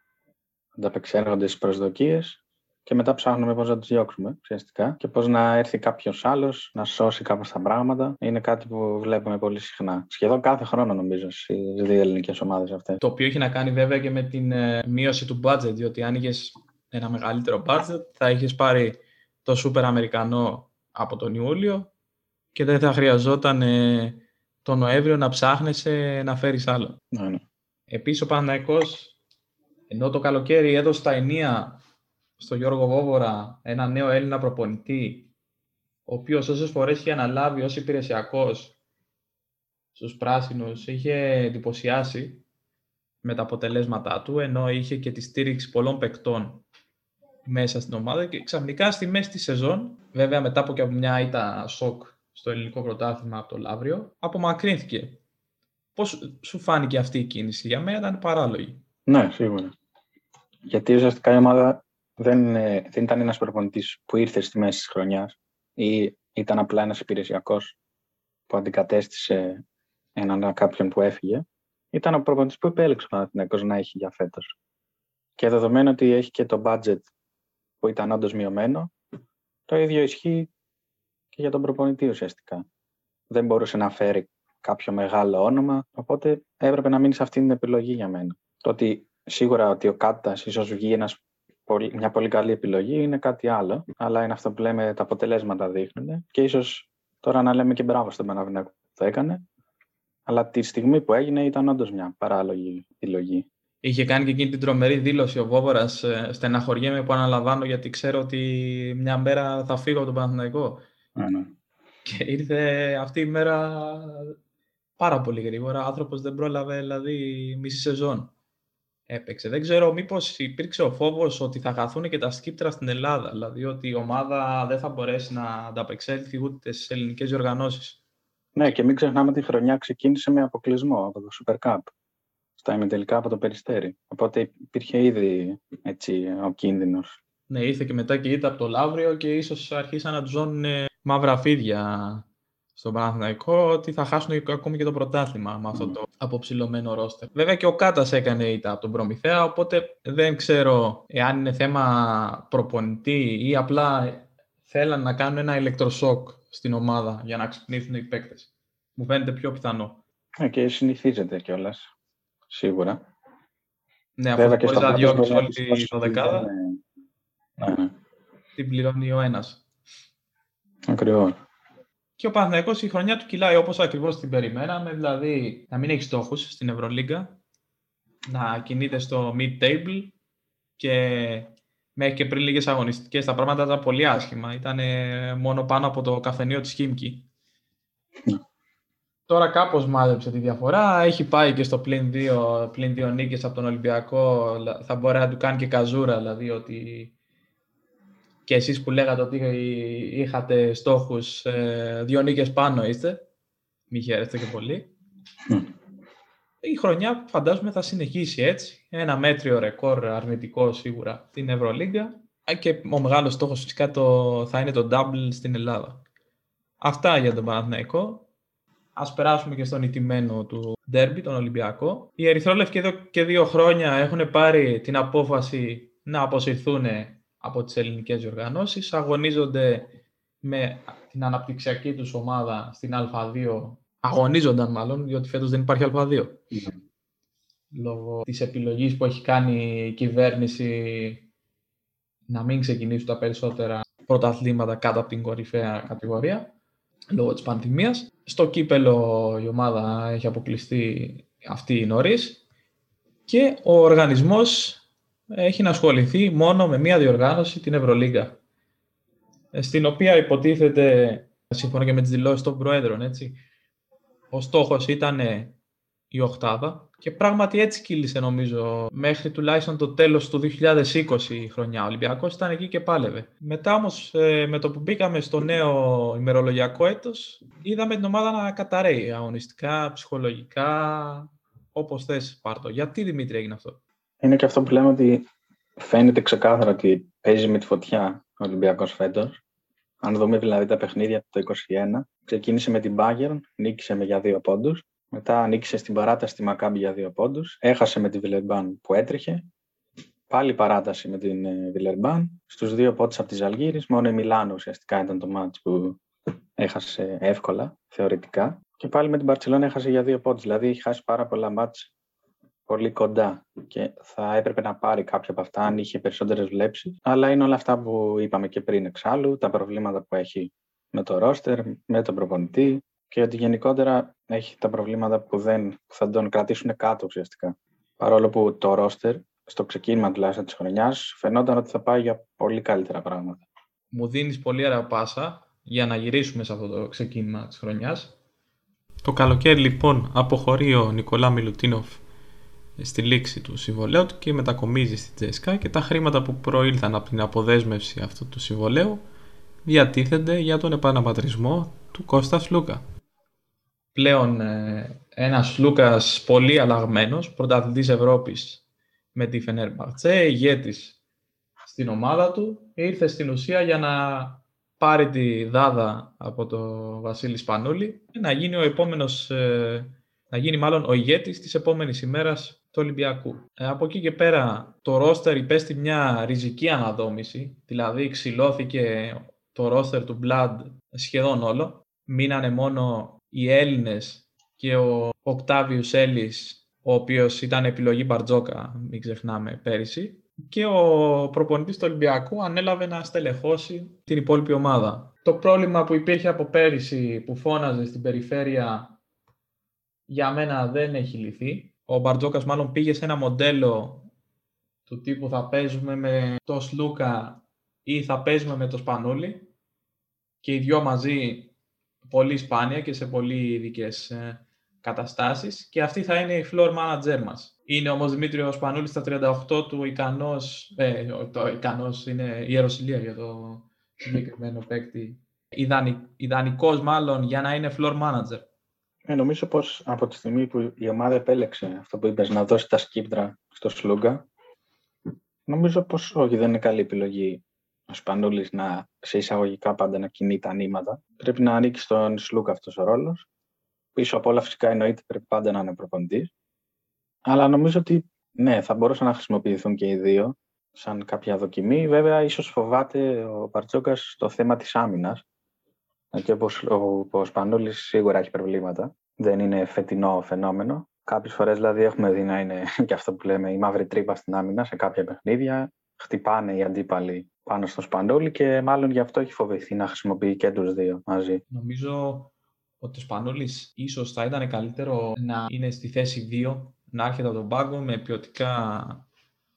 Speaker 2: ανταπεξέρχονται στις προσδοκίες και μετά ψάχνουμε πώς να τους διώξουμε ουσιαστικά και πώς να έρθει κάποιος άλλος να σώσει κάπως τα πράγματα. Είναι κάτι που βλέπουμε πολύ συχνά. Σχεδόν κάθε χρόνο νομίζω στι δύο ελληνικές ομάδες αυτές.
Speaker 1: Το οποίο έχει να κάνει βέβαια και με την ε, μείωση του budget, διότι αν είχες ένα μεγαλύτερο budget θα είχες πάρει το σούπερ Αμερικανό από τον Ιούλιο και δεν θα χρειαζόταν ε, τον Νοέμβριο να ψάχνεσαι να φέρεις άλλο.
Speaker 2: Ναι, ναι.
Speaker 1: Επίσης ο Παναθηναϊκός, ενώ το καλοκαίρι έδωσε τα ενία στο Γιώργο Βόβορα ένα νέο Έλληνα προπονητή, ο οποίος όσες φορές είχε αναλάβει ως υπηρεσιακός στους πράσινους, είχε εντυπωσιάσει με τα αποτελέσματά του, ενώ είχε και τη στήριξη πολλών παικτών μέσα στην ομάδα και ξαφνικά στη μέση της σεζόν, βέβαια μετά από και από μια ήττα σοκ στο ελληνικό πρωτάθλημα από το Λαύριο, απομακρύνθηκε. Πώς σου φάνηκε αυτή η κίνηση, για μένα ήταν παράλογη.
Speaker 2: Ναι, σίγουρα. Γιατί ουσιαστικά η ομάδα δεν, ε, δεν ήταν ένας προπονητής που ήρθε στη μέση της χρονιάς ή ήταν απλά ένας υπηρεσιακός που αντικατέστησε έναν κάποιον που έφυγε. Ήταν ο προπονητής που επέλεξε ο Παναθηναϊκός να έχει για φέτος. Και δεδομένου ότι έχει και το budget που ήταν όντως μειωμένο, το ίδιο ισχύει και για τον προπονητή ουσιαστικά. Δεν μπορούσε να φέρει κάποιο μεγάλο όνομα, οπότε έπρεπε να μείνει σε αυτή την επιλογή για μένα. Το ότι σίγουρα ότι ο Κάτας ίσως βγει ένας μια πολύ καλή επιλογή είναι κάτι άλλο, αλλά είναι αυτό που λέμε τα αποτελέσματα δείχνουν και ίσως τώρα να λέμε και μπράβο στον Παναβινέκο που το έκανε, αλλά τη στιγμή που έγινε ήταν όντως μια παράλογη επιλογή.
Speaker 1: Είχε κάνει και εκείνη την τρομερή δήλωση ο Βόβορας. Ε, στεναχωριέμαι που αναλαμβάνω γιατί ξέρω ότι μια μέρα θα φύγω από τον Παναθηναϊκό.
Speaker 2: Ναι, ναι.
Speaker 1: Και ήρθε αυτή η μέρα πάρα πολύ γρήγορα. Άνθρωπος δεν πρόλαβε δηλαδή μισή σεζόν έπαιξε. Δεν ξέρω μήπως υπήρξε ο φόβος ότι θα χαθούν και τα σκύπτρα στην Ελλάδα, δηλαδή ότι η ομάδα δεν θα μπορέσει να ανταπεξέλθει ούτε στις ελληνικές διοργανώσεις.
Speaker 2: Ναι, και μην ξεχνάμε ότι η χρονιά ξεκίνησε με αποκλεισμό από το Super Cup στα ημιτελικά από το Περιστέρι. Οπότε υπήρχε ήδη έτσι, ο κίνδυνος.
Speaker 1: Ναι, ήρθε και μετά και ήρθε από το Λαύριο και ίσως αρχίσαν να τους ζώνουν μαύρα φίδια στον Παναθηναϊκό ότι θα χάσουν ακόμη και το πρωτάθλημα με αυτό το αποψηλωμένο ρόστερ. Βέβαια και ο Κάτας έκανε ήττα από τον Προμηθέα, οπότε δεν ξέρω εάν είναι θέμα προπονητή ή απλά θέλαν να κάνουν ένα ηλεκτροσόκ στην ομάδα για να ξυπνήσουν οι παίκτες. Μου φαίνεται πιο πιθανό.
Speaker 2: Ε, και συνηθίζεται κιόλας. Σίγουρα.
Speaker 1: Ναι, αφού μπορείς να διώξεις όλη της δεκάδα.
Speaker 2: Ναι, ναι.
Speaker 1: Την πληρώνει ο ένας.
Speaker 2: Ακριβώς.
Speaker 1: Και ο Παναθηναϊκός η χρονιά του κυλάει όπως ακριβώς την περιμέναμε, δηλαδή να μην έχει στόχους στην Ευρωλίγκα, να κινείται στο mid-table και μέχρι και πριν λίγες αγωνιστικές τα πράγματα ήταν πολύ άσχημα. Ήταν μόνο πάνω από το καφενείο της Χίμκι Τώρα κάπως μάζεψε τη διαφορά. Έχει πάει και στο πλήν δύο, πλήν δύο νίκες από τον Ολυμπιακό. Θα μπορεί να του κάνει και καζούρα, δηλαδή ότι και εσείς που λέγατε ότι είχατε στόχους ε, δύο νίκες πάνω είστε. Μη χαίρεστε και πολύ. Η χρονιά φαντάζομαι θα συνεχίσει έτσι. Ένα μέτριο ρεκόρ αρνητικό σίγουρα την Ευρωλίγκα και ο μεγάλος στόχος φυσικά το, θα είναι το double στην Ελλάδα. Αυτά για τον Παναθηναϊκό. Ας περάσουμε και στον ηττημένο του ντέρμπι, τον Ολυμπιακό. Οι Ερυθρόλευκοι εδώ και δύο χρόνια έχουν πάρει την απόφαση να αποσυρθούν από τις ελληνικές διοργανώσεις. Αγωνίζονται με την αναπτυξιακή τους ομάδα στην Α2. Αγωνίζονταν μάλλον, διότι φέτος δεν υπάρχει Α2. Mm. Λόγω της επιλογής που έχει κάνει η κυβέρνηση να μην ξεκινήσουν τα περισσότερα πρωταθλήματα κάτω από την κορυφαία κατηγορία λόγω της πανδημίας. Στο κύπελο η ομάδα έχει αποκλειστεί αυτή νωρίς και ο οργανισμός έχει να ασχοληθεί μόνο με μία διοργάνωση, την Ευρωλίγκα, στην οποία υποτίθεται, σύμφωνα και με τις δηλώσεις των Προέδρων, έτσι, ο στόχος ήταν η Οχτάδα και πράγματι έτσι κύλησε νομίζω μέχρι τουλάχιστον το τέλος του 2020 η χρονιά. Ο Ολυμπιακός ήταν εκεί και πάλευε. Μετά όμως ε, με το που μπήκαμε στο νέο ημερολογιακό έτος είδαμε την ομάδα να καταραίει αγωνιστικά, ψυχολογικά, όπως θες πάρτο. Γιατί Δημήτρη έγινε αυτό;
Speaker 2: Είναι και αυτό που λέμε ότι φαίνεται ξεκάθαρα ότι παίζει με τη φωτιά ο Ολυμπιακός φέτος. Αν δούμε δηλαδή τα παιχνίδια του το 2021, ξεκίνησε με την Bayern, νίκησε με για δύο πόντους μετά ανοίξε στην παράταση τη Μακάμπη για δύο πόντους. Έχασε με τη Βιλερμπάν που έτρεχε. Πάλι παράταση με την ε, Βιλερμπάν. Στους δύο πόντους από τη Ζαλγίρη. Μόνο η Μιλάνο ουσιαστικά ήταν το μάτς που έχασε εύκολα, θεωρητικά. Και πάλι με την Παρσελόνα έχασε για δύο πόντους. Δηλαδή έχει χάσει πάρα πολλά μάτς πολύ κοντά και θα έπρεπε να πάρει κάποια από αυτά αν είχε περισσότερες βλέψεις. Αλλά είναι όλα αυτά που είπαμε και πριν εξάλλου, τα προβλήματα που έχει με το ρόστερ, με τον προπονητή, και ότι γενικότερα έχει τα προβλήματα που, δεν, θα τον κρατήσουν κάτω ουσιαστικά. Παρόλο που το ρόστερ, στο ξεκίνημα τουλάχιστον της χρονιάς, φαινόταν ότι θα πάει για πολύ καλύτερα πράγματα.
Speaker 1: Μου δίνεις πολύ ωραία πάσα για να γυρίσουμε σε αυτό το ξεκίνημα της χρονιάς. Το καλοκαίρι λοιπόν αποχωρεί ο Νικολά Μιλουτίνοφ στη λήξη του συμβολέου του και μετακομίζει στη Τζέσκα και τα χρήματα που προήλθαν από την αποδέσμευση αυτού του συμβολέου διατίθενται για τον επαναπατρισμό του Κώστας Λούκα. Πλέον ε, ένας Λούκας πολύ αλλαγμένος, πρωταθλητής Ευρώπης με τη Φενέρ Μπαρτσέ, ηγέτης στην ομάδα του, ήρθε στην ουσία για να πάρει τη δάδα από τον Βασίλη Σπανούλη και να γίνει ο επόμενος, ε, να γίνει μάλλον ο ηγέτης της επόμενης ημέρας του Ολυμπιακού. Ε, από εκεί και πέρα το ρόστερ υπέστη μια ριζική αναδόμηση, δηλαδή ξυλώθηκε το ρόστερ του Blood σχεδόν όλο. Μείνανε μόνο οι Έλληνες και ο Οκτάβιους Έλλης, ο οποίος ήταν επιλογή Μπαρτζόκα, μην ξεχνάμε, πέρυσι, και ο προπονητής του Ολυμπιακού ανέλαβε να στελεχώσει την υπόλοιπη ομάδα. Το πρόβλημα που υπήρχε από πέρυσι που φώναζε στην περιφέρεια για μένα δεν έχει λυθεί. Ο Μπαρτζόκας μάλλον πήγε σε ένα μοντέλο του τύπου θα παίζουμε με το Σλούκα ή θα παίζουμε με το Σπανούλι και οι δυο μαζί πολύ σπάνια και σε πολύ ειδικές ε, καταστάσεις και αυτή θα είναι η floor manager μας. Είναι όμως Δημήτριος Σπανούλης στα 38 του ικανός, ε, το ικανός είναι ιεροσιλία για το συγκεκριμένο παίκτη, ιδανικός μάλλον για να είναι floor manager.
Speaker 2: Ε, νομίζω πως από τη στιγμή που η ομάδα επέλεξε αυτό που είπες, να δώσει τα σκύπτρα στο Σλούγκα, νομίζω πως όχι, δεν είναι καλή επιλογή ο Σπανούλης να σε εισαγωγικά πάντα να κινεί τα νήματα. Πρέπει να ανοίξει τον Σλούκ αυτός ο ρόλος. Πίσω από όλα, φυσικά εννοείται πρέπει πάντα να είναι προπονητής. Αλλά νομίζω ότι ναι, θα μπορούσαν να χρησιμοποιηθούν και οι δύο σαν κάποια δοκιμή. Βέβαια, ίσως φοβάται ο Μπαρτζόκα το θέμα της άμυνας. Και όπως ο, ο Σπανούλη σίγουρα έχει προβλήματα. Δεν είναι φετινό φαινόμενο. Κάποιες φορές δηλαδή έχουμε δει να είναι και αυτό που λέμε η μαύρη τρύπα στην άμυνα σε κάποια παιχνίδια. Χτυπάνε οι αντίπαλοι πάνω στο Σπανούλη και μάλλον γι' αυτό έχει φοβηθεί να χρησιμοποιεί και τους δύο μαζί.
Speaker 1: Νομίζω ότι ο Σπανούλης ίσως θα ήταν καλύτερο να είναι στη θέση 2, να έρχεται από τον πάγκο με ποιοτικά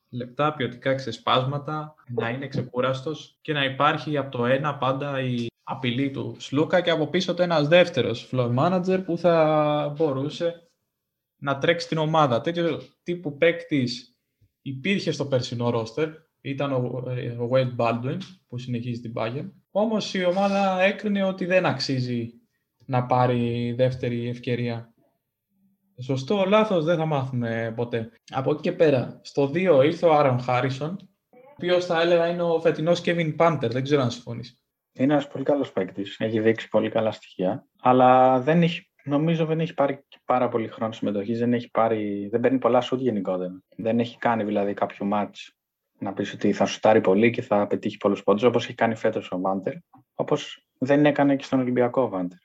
Speaker 1: λεπτά, ποιοτικά ξεσπάσματα, να είναι ξεκούραστος και να υπάρχει από το ένα πάντα η απειλή του Σλούκα και από πίσω του ένας δεύτερος floor manager που θα μπορούσε να τρέξει την ομάδα. Τέτοιο τύπου παίκτης υπήρχε στο περσινό ρόστερ. Ήταν ο, ο Wade Baldwin που συνεχίζει την Bayern. Όμως η ομάδα έκρινε ότι δεν αξίζει να πάρει δεύτερη ευκαιρία. Σωστό, λάθος δεν θα μάθουμε ποτέ. Από εκεί και πέρα, στο 2 ήρθε ο Άρον Χάρισον, ο οποίος θα έλεγα είναι ο φετινός Kevin Panther, δεν ξέρω αν συμφωνείς.
Speaker 2: Είναι ένας πολύ καλός παίκτης. Έχει δείξει πολύ καλά στοιχεία. Αλλά δεν έχει, νομίζω δεν έχει πάρει πάρα πολύ χρόνο συμμετοχής. Δεν, έχει πάρει, δεν παίρνει πολλά σουτ γενικότερα. Δεν έχει κάνει δηλαδή κάποιο match να πεις ότι θα σουτάρει πολύ και θα πετύχει πολλούς πόντους όπως έχει κάνει φέτος ο Βάντερ. Όπως δεν έκανε και στον Ολυμπιακό Βάντερ.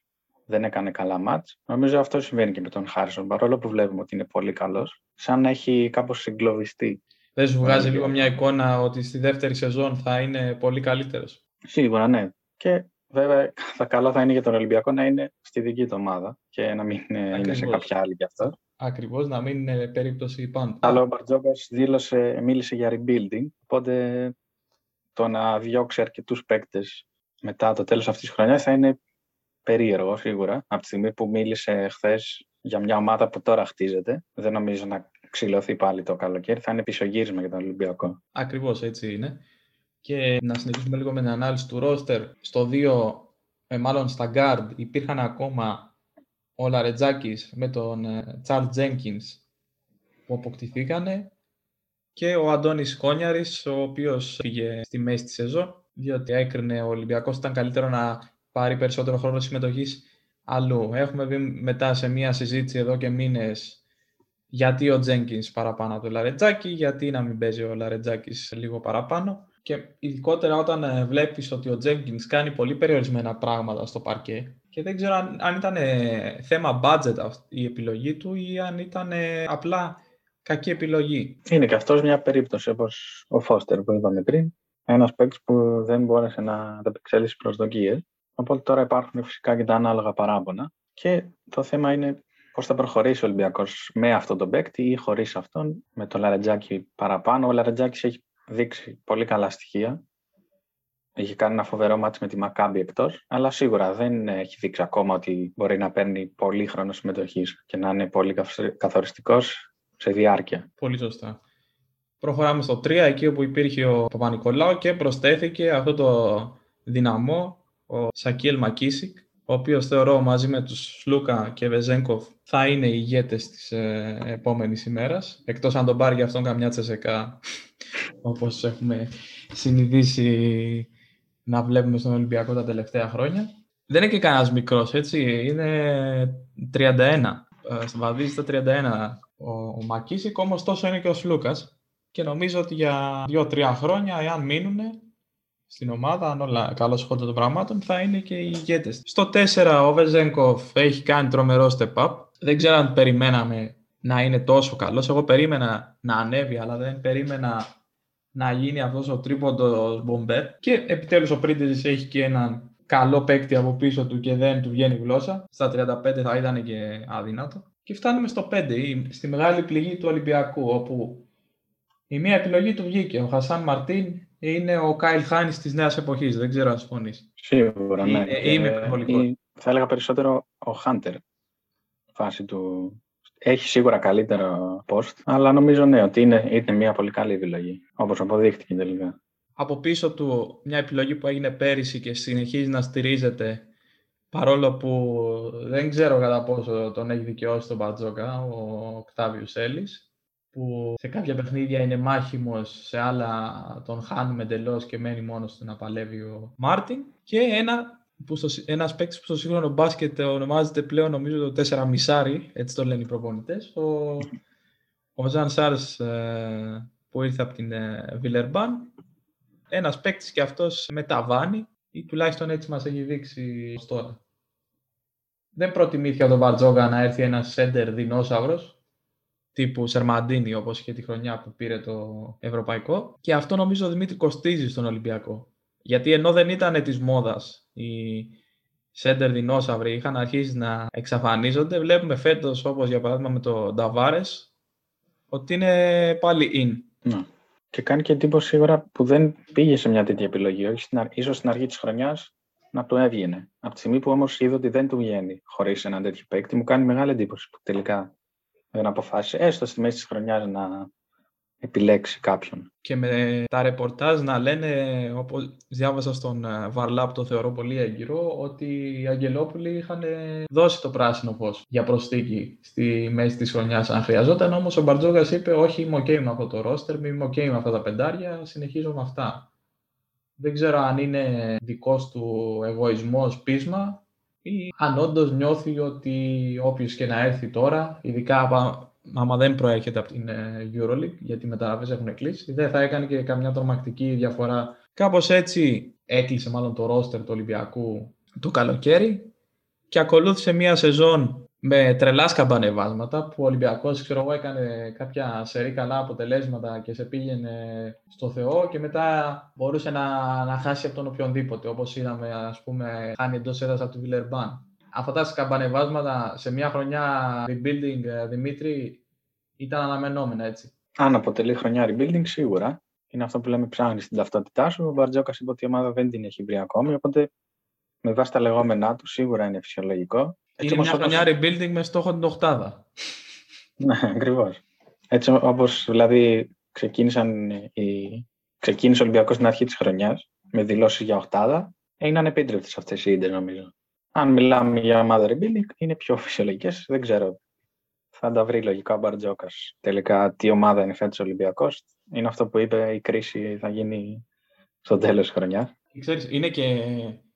Speaker 2: Δεν έκανε καλά μάτ. Νομίζω αυτό συμβαίνει και με τον Χάρισον. Παρόλο που βλέπουμε ότι είναι πολύ καλός, σαν να έχει κάπως συγκλωβιστεί.
Speaker 1: Δεν σου βγάζει λίγο μια εικόνα ότι στη δεύτερη σεζόν θα είναι πολύ καλύτερος.
Speaker 2: Σίγουρα, ναι. Και βέβαια θα καλό θα είναι για τον Ολυμπιακό να είναι στη δική του ομάδα και να μην είναι σε κάποια άλλη κι αυτό.
Speaker 1: Ακριβώς, να μην είναι περίπτωση πάντα.
Speaker 2: Αλλά ο Μπαρτζόκα δήλωσε, μίλησε για rebuilding. Οπότε το να διώξει αρκετούς παίκτες μετά το τέλος αυτής της χρονιάς θα είναι περίεργο σίγουρα. Από τη στιγμή που μίλησε χθες για μια ομάδα που τώρα χτίζεται, δεν νομίζω να ξυλωθεί πάλι το καλοκαίρι. Θα είναι πισωγύρισμα για τον Ολυμπιακό.
Speaker 1: Ακριβώς έτσι είναι. Και να συνεχίσουμε λίγο με την ανάλυση του ρόστερ. Στο 2, ε, μάλλον στα guard, υπήρχαν ακόμα ο Λαρετζάκης με τον Τσάρλ Τζένκινς που αποκτηθήκανε και ο Αντώνης Κόνιαρης, ο οποίος πήγε στη μέση της σεζόν, διότι έκρινε ο Ολυμπιακός ήταν καλύτερο να πάρει περισσότερο χρόνο συμμετοχής αλλού. Έχουμε βγει μετά σε μια συζήτηση εδώ και μήνες γιατί ο Τζένκινς παραπάνω από το Λαρετζάκη, γιατί να μην παίζει ο Λαρετζάκης λίγο παραπάνω. Και ειδικότερα όταν ε, βλέπεις ότι ο Τζένκινς κάνει πολύ περιορισμένα πράγματα στο παρκέ και δεν ξέρω αν, αν ήταν θέμα budget η επιλογή του ή αν ήταν απλά κακή επιλογή.
Speaker 2: Είναι και αυτός μια περίπτωση όπως ο Φώστερ που είπαμε πριν. Ένας παίκτης που δεν μπόρεσε να ανταπεξέλθει προσδοκίες. Οπότε τώρα υπάρχουν φυσικά και τα ανάλογα παράπονα. Και το θέμα είναι πώς θα προχωρήσει ο Ολυμπιακός με αυτόν τον παίκτη ή χωρίς αυτόν, με τον Λαρετζάκη παραπάνω. Ο Λαρετζάκης έχει δείξει πολύ καλά στοιχεία. Έχει κάνει ένα φοβερό μάτι με τη Μακάμπη εκτός, αλλά σίγουρα δεν έχει δείξει ακόμα ότι μπορεί να παίρνει πολύ χρόνο συμμετοχής και να είναι πολύ καθοριστικός σε διάρκεια.
Speaker 1: Πολύ σωστά. Προχωράμε στο 3, εκεί όπου υπήρχε ο Παπα-Νικολάου και προσθέθηκε αυτό το δυναμό, ο Σακίλ Μακίσικ, ο οποίος θεωρώ μαζί με τους Σλούκα και Βεζέγκοφ θα είναι οι ηγέτες της ε, επόμενης ημέρας, εκτός αν τον πάρει για αυτόν καμιά τσεσεκά, όπως έχουμε συνειδήσει να βλέπουμε στον Ολυμπιακό τα τελευταία χρόνια. Δεν είναι και κανένας μικρός, έτσι. Είναι 31. Ε, βαδίζεις τα 31 ο, ο Μακίσικ, όμω τόσο είναι και ο Σλούκας. Και νομίζω ότι για 2-3 χρόνια, εάν μείνουν στην ομάδα, αν όλα καλώ χόντα των πραγμάτων, θα είναι και οι ηγέτες. Στο 4 ο Βεζέγκοφ έχει κάνει τρομερό step up. Δεν ξέρω αν περιμέναμε να είναι τόσο καλός. Εγώ περίμενα να ανέβει, αλλά δεν περίμενα να γίνει αυτός ο τρίποντος μπομπέρ. Και επιτέλους ο Πρίντεζη έχει και έναν καλό παίκτη από πίσω του και δεν του βγαίνει γλώσσα. Στα 35 θα ήταν και αδύνατο. Και φτάνουμε στο 5, στη μεγάλη πληγή του Ολυμπιακού, όπου η μία επιλογή του βγήκε. Ο Χασάν Μαρτίν είναι ο Κάιλ Χάιν της νέας εποχής. Δεν ξέρω αν συμφωνείς.
Speaker 2: Σίγουρα, ναι.
Speaker 1: Είμαι υπερβολικός.
Speaker 2: Θα έλεγα περισσότερο ο Χάντερ. Φάση του έχει σίγουρα καλύτερο post, αλλά νομίζω ναι, ότι είναι, είναι μια πολύ καλή επιλογή, όπως αποδείχτηκε τελικά.
Speaker 1: Από πίσω του μια επιλογή που έγινε πέρυσι και συνεχίζει να στηρίζεται, παρόλο που δεν ξέρω κατά πόσο τον έχει δικαιώσει τον Μπατζόκα, ο Οκτάβιου Έλλης, που σε κάποια παιχνίδια είναι μάχημος, σε άλλα τον χάνουμε εντελώς και μένει μόνος του να παλεύει ο Μάρτιν. Και ένα που στο, ένας παίκτης που στο σύγχρονο μπάσκετ ονομάζεται πλέον νομίζω το 4 μισάρι, έτσι το λένε οι προπονητές, ο, ο Ζαν Σάρς ε, που ήρθε από την ε, Βιλερμπάν. Ένας παίκτης και αυτός μεταβάνει ή τουλάχιστον έτσι μας έχει δείξει τώρα. Δεν προτιμήθηκε από τον Μπαρτζόγκα να έρθει ένας σέντερ δεινόσαυρος, τύπου Σερμαντίνη όπως είχε τη χρονιά που πήρε το Ευρωπαϊκό. Και αυτό νομίζω Δημήτρη κοστίζει στον Ολυμπιακό. Γιατί ενώ δεν ήταν της μόδας οι σέντερ δεινόσαυροι είχαν αρχίσει να εξαφανίζονται, βλέπουμε φέτος, όπως για παράδειγμα με το Νταβάρες, ότι είναι πάλι in.
Speaker 2: Ναι. Και κάνει και εντύπωση σίγουρα που δεν πήγε σε μια τέτοια επιλογή. Όχι στην, ίσως στην αρχή της χρονιάς να του έβγαινε. Από τη στιγμή που όμως είδε ότι δεν του βγαίνει χωρίς έναν τέτοιο παίκτη, μου κάνει μεγάλη εντύπωση που τελικά δεν αποφάσισε, έστω στη μέση της χρονιάς, να επιλέξει κάποιον.
Speaker 1: Και με τα ρεπορτάζ να λένε, όπως διάβασα στον ε, Βαρλάπ, το θεωρώ πολύ έγκυρο, ότι οι Αγγελόπουλοι είχαν δώσει το πράσινο φως για προσθήκη στη μέση της χρονιάς αν χρειαζόταν, όμως ο Μπαρτζόγας είπε όχι είμαι ok με αυτό το ρόστερ, είμαι ok με αυτά τα πεντάρια, συνεχίζω με αυτά. Δεν ξέρω αν είναι δικός του εγωισμός πείσμα ή αν όντως νιώθει ότι όποιος και να έρθει τώρα, ειδικά άμα δεν προέρχεται από την ε, EuroLeague, γιατί οι μεταγραφές έχουν κλείσει, δεν θα έκανε και καμιά τρομακτική διαφορά. Κάπως έτσι έκλεισε μάλλον το ρόστερ του Ολυμπιακού το καλοκαίρι και ακολούθησε μια σεζόν με τρελά σκαμπανεβάσματα που ο Ολυμπιακός ξέρω εγώ έκανε κάποια σερή καλά αποτελέσματα και σε πήγαινε στο Θεό και μετά μπορούσε να, να χάσει από τον οποιονδήποτε όπως είδαμε ας πούμε χάνει εντός έδρας από τον Βιλερμπάν. Αυτά τα σκαμπανεβάσματα σε μια χρονιά rebuilding ε, Δημήτρη ήταν αναμενόμενα έτσι.
Speaker 2: Αν αποτελεί χρονιά rebuilding σίγουρα. Είναι αυτό που λέμε ψάχνεις στην ταυτότητά σου. Ο Μπαρτζόκας είπε ότι η ομάδα δεν την έχει βρει ακόμη. Οπότε με βάση τα λεγόμενά του σίγουρα είναι φυσιολογικό.
Speaker 1: Έτσι, είναι μια χρονιά rebuilding με στόχο την οχτάδα.
Speaker 2: ναι, ακριβώς. Έτσι όπως δηλαδή ξεκίνησαν οι... ξεκίνησε ο Ολυμπιακός στην αρχή της χρονιάς με δηλώσεις για οχτάδα, είναι ανεπίτρεπτες αυτές οι ίντε νομίζω. Αν μιλάμε για ομάδα rebuilding, είναι πιο φυσιολογικές. Δεν ξέρω. Θα τα βρει λογικά ο Μπαρτζόκα. Τελικά, τι ομάδα είναι φέτος Ολυμπιακός. Είναι αυτό που είπε, η κρίση θα γίνει στο τέλος τη χρονιά.
Speaker 1: είναι και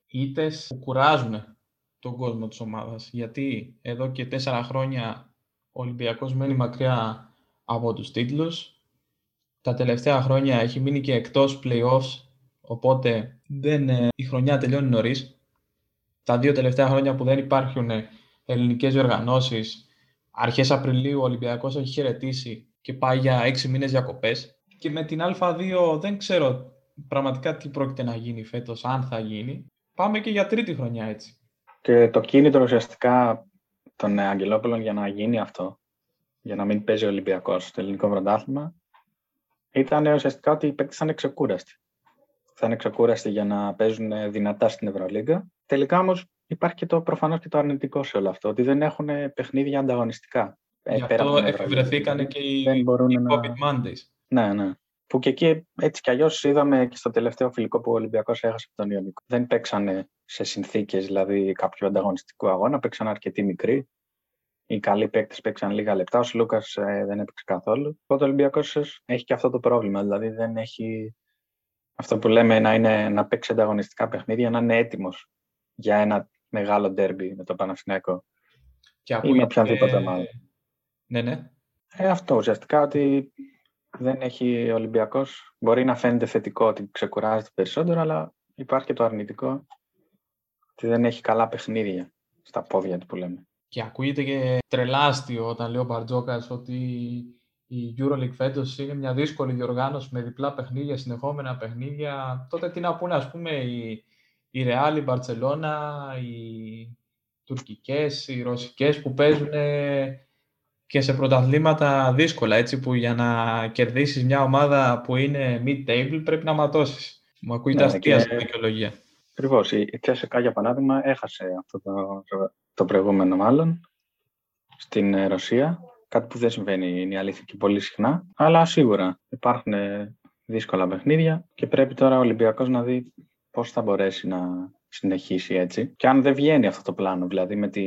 Speaker 1: ήττες που κουράζουν τον κόσμο της ομάδας. Γιατί εδώ και τέσσερα χρόνια ο Ολυμπιακός μένει μακριά από τους τίτλους. Τα τελευταία χρόνια έχει μείνει και εκτός play-offs, οπότε δεν, ε, η χρονιά τελειώνει νωρίς. Τα δύο τελευταία χρόνια που δεν υπάρχουν ελληνικές διοργανώσεις, αρχές Απριλίου ο Ολυμπιακός έχει χαιρετήσει και πάει για έξι μήνες διακοπές. Και με την Α2 δεν ξέρω πραγματικά τι πρόκειται να γίνει φέτος, αν θα γίνει. Πάμε και για τρίτη χρονιά έτσι.
Speaker 2: Και το κίνητρο ουσιαστικά των Αγγελόπουλων για να γίνει αυτό, για να μην παίζει ο Ολυμπιακός στο ελληνικό πρωτάθλημα, ήταν ουσιαστικά ότι οι παίκτες θα είναι ξεκούραστοι. Θα είναι ξεκούραστοι για να παίζουν δυνατά στην Ευρωλίγκα. Τελικά όμως υπάρχει και το προφανώς και το αρνητικό σε όλο αυτό, ότι δεν έχουν παιχνίδια ανταγωνιστικά.
Speaker 1: Ε, Γι' αυτό εφευρεθήκαν και οι, οι COVID Mondays.
Speaker 2: Ναι, ναι. Που και εκεί έτσι κι αλλιώς είδαμε και στο τελευταίο φιλικό που ο Ολυμπιακός έχασε από τον Ιωνικό. Δεν παίξανε σε συνθήκες δηλαδή κάποιου ανταγωνιστικού αγώνα, παίξαν αρκετοί μικροί. Οι καλοί παίκτες παίξαν λίγα λεπτά. Ο Λούκα ε, δεν έπαιξε καθόλου. Οπότε ο Ολυμπιακός έχει και αυτό το πρόβλημα. Δηλαδή δεν έχει αυτό που λέμε να, είναι, να παίξει ανταγωνιστικά παιχνίδια, να είναι έτοιμος για ένα μεγάλο ντέρμπι με το Παναθηναϊκό. Και ή με οποιαδήποτε ομάδα.
Speaker 1: Ναι, ναι.
Speaker 2: Ε, αυτό ουσιαστικά ότι δεν έχει ο Ολυμπιακός. Μπορεί να φαίνεται θετικό ότι ξεκουράζεται περισσότερο, αλλά υπάρχει και το αρνητικό ότι δεν έχει καλά παιχνίδια στα πόδια του που λέμε.
Speaker 1: Και ακούγεται και τρελάστιο όταν λέει ο Μπαρτζόκας ότι η EuroLeague φέτος είναι μια δύσκολη διοργάνωση με διπλά παιχνίδια, συνεχόμενα παιχνίδια. Τότε τι να πούνε, ας πούμε, η, η Real, η Barcelona, οι τουρκικές, οι ρωσικές που παίζουν και σε πρωταθλήματα δύσκολα, έτσι, που για να κερδίσεις μια ομάδα που είναι mid-table πρέπει να ματώσεις. Μου ακούγεται ναι, αστεία και... δικαιολογία.
Speaker 2: Ακριβώς. Η Τσέσσεκα, για παράδειγμα, έχασε αυτό το, το προηγούμενο μάλλον στην ε, Ρωσία. Κάτι που δεν συμβαίνει, είναι η αλήθεια και πολύ συχνά. Αλλά σίγουρα υπάρχουν ε, δύσκολα παιχνίδια και πρέπει τώρα ο Ολυμπιακός να δει πώς θα μπορέσει να συνεχίσει έτσι. Και αν δεν βγαίνει αυτό το πλάνο, δηλαδή με, τη,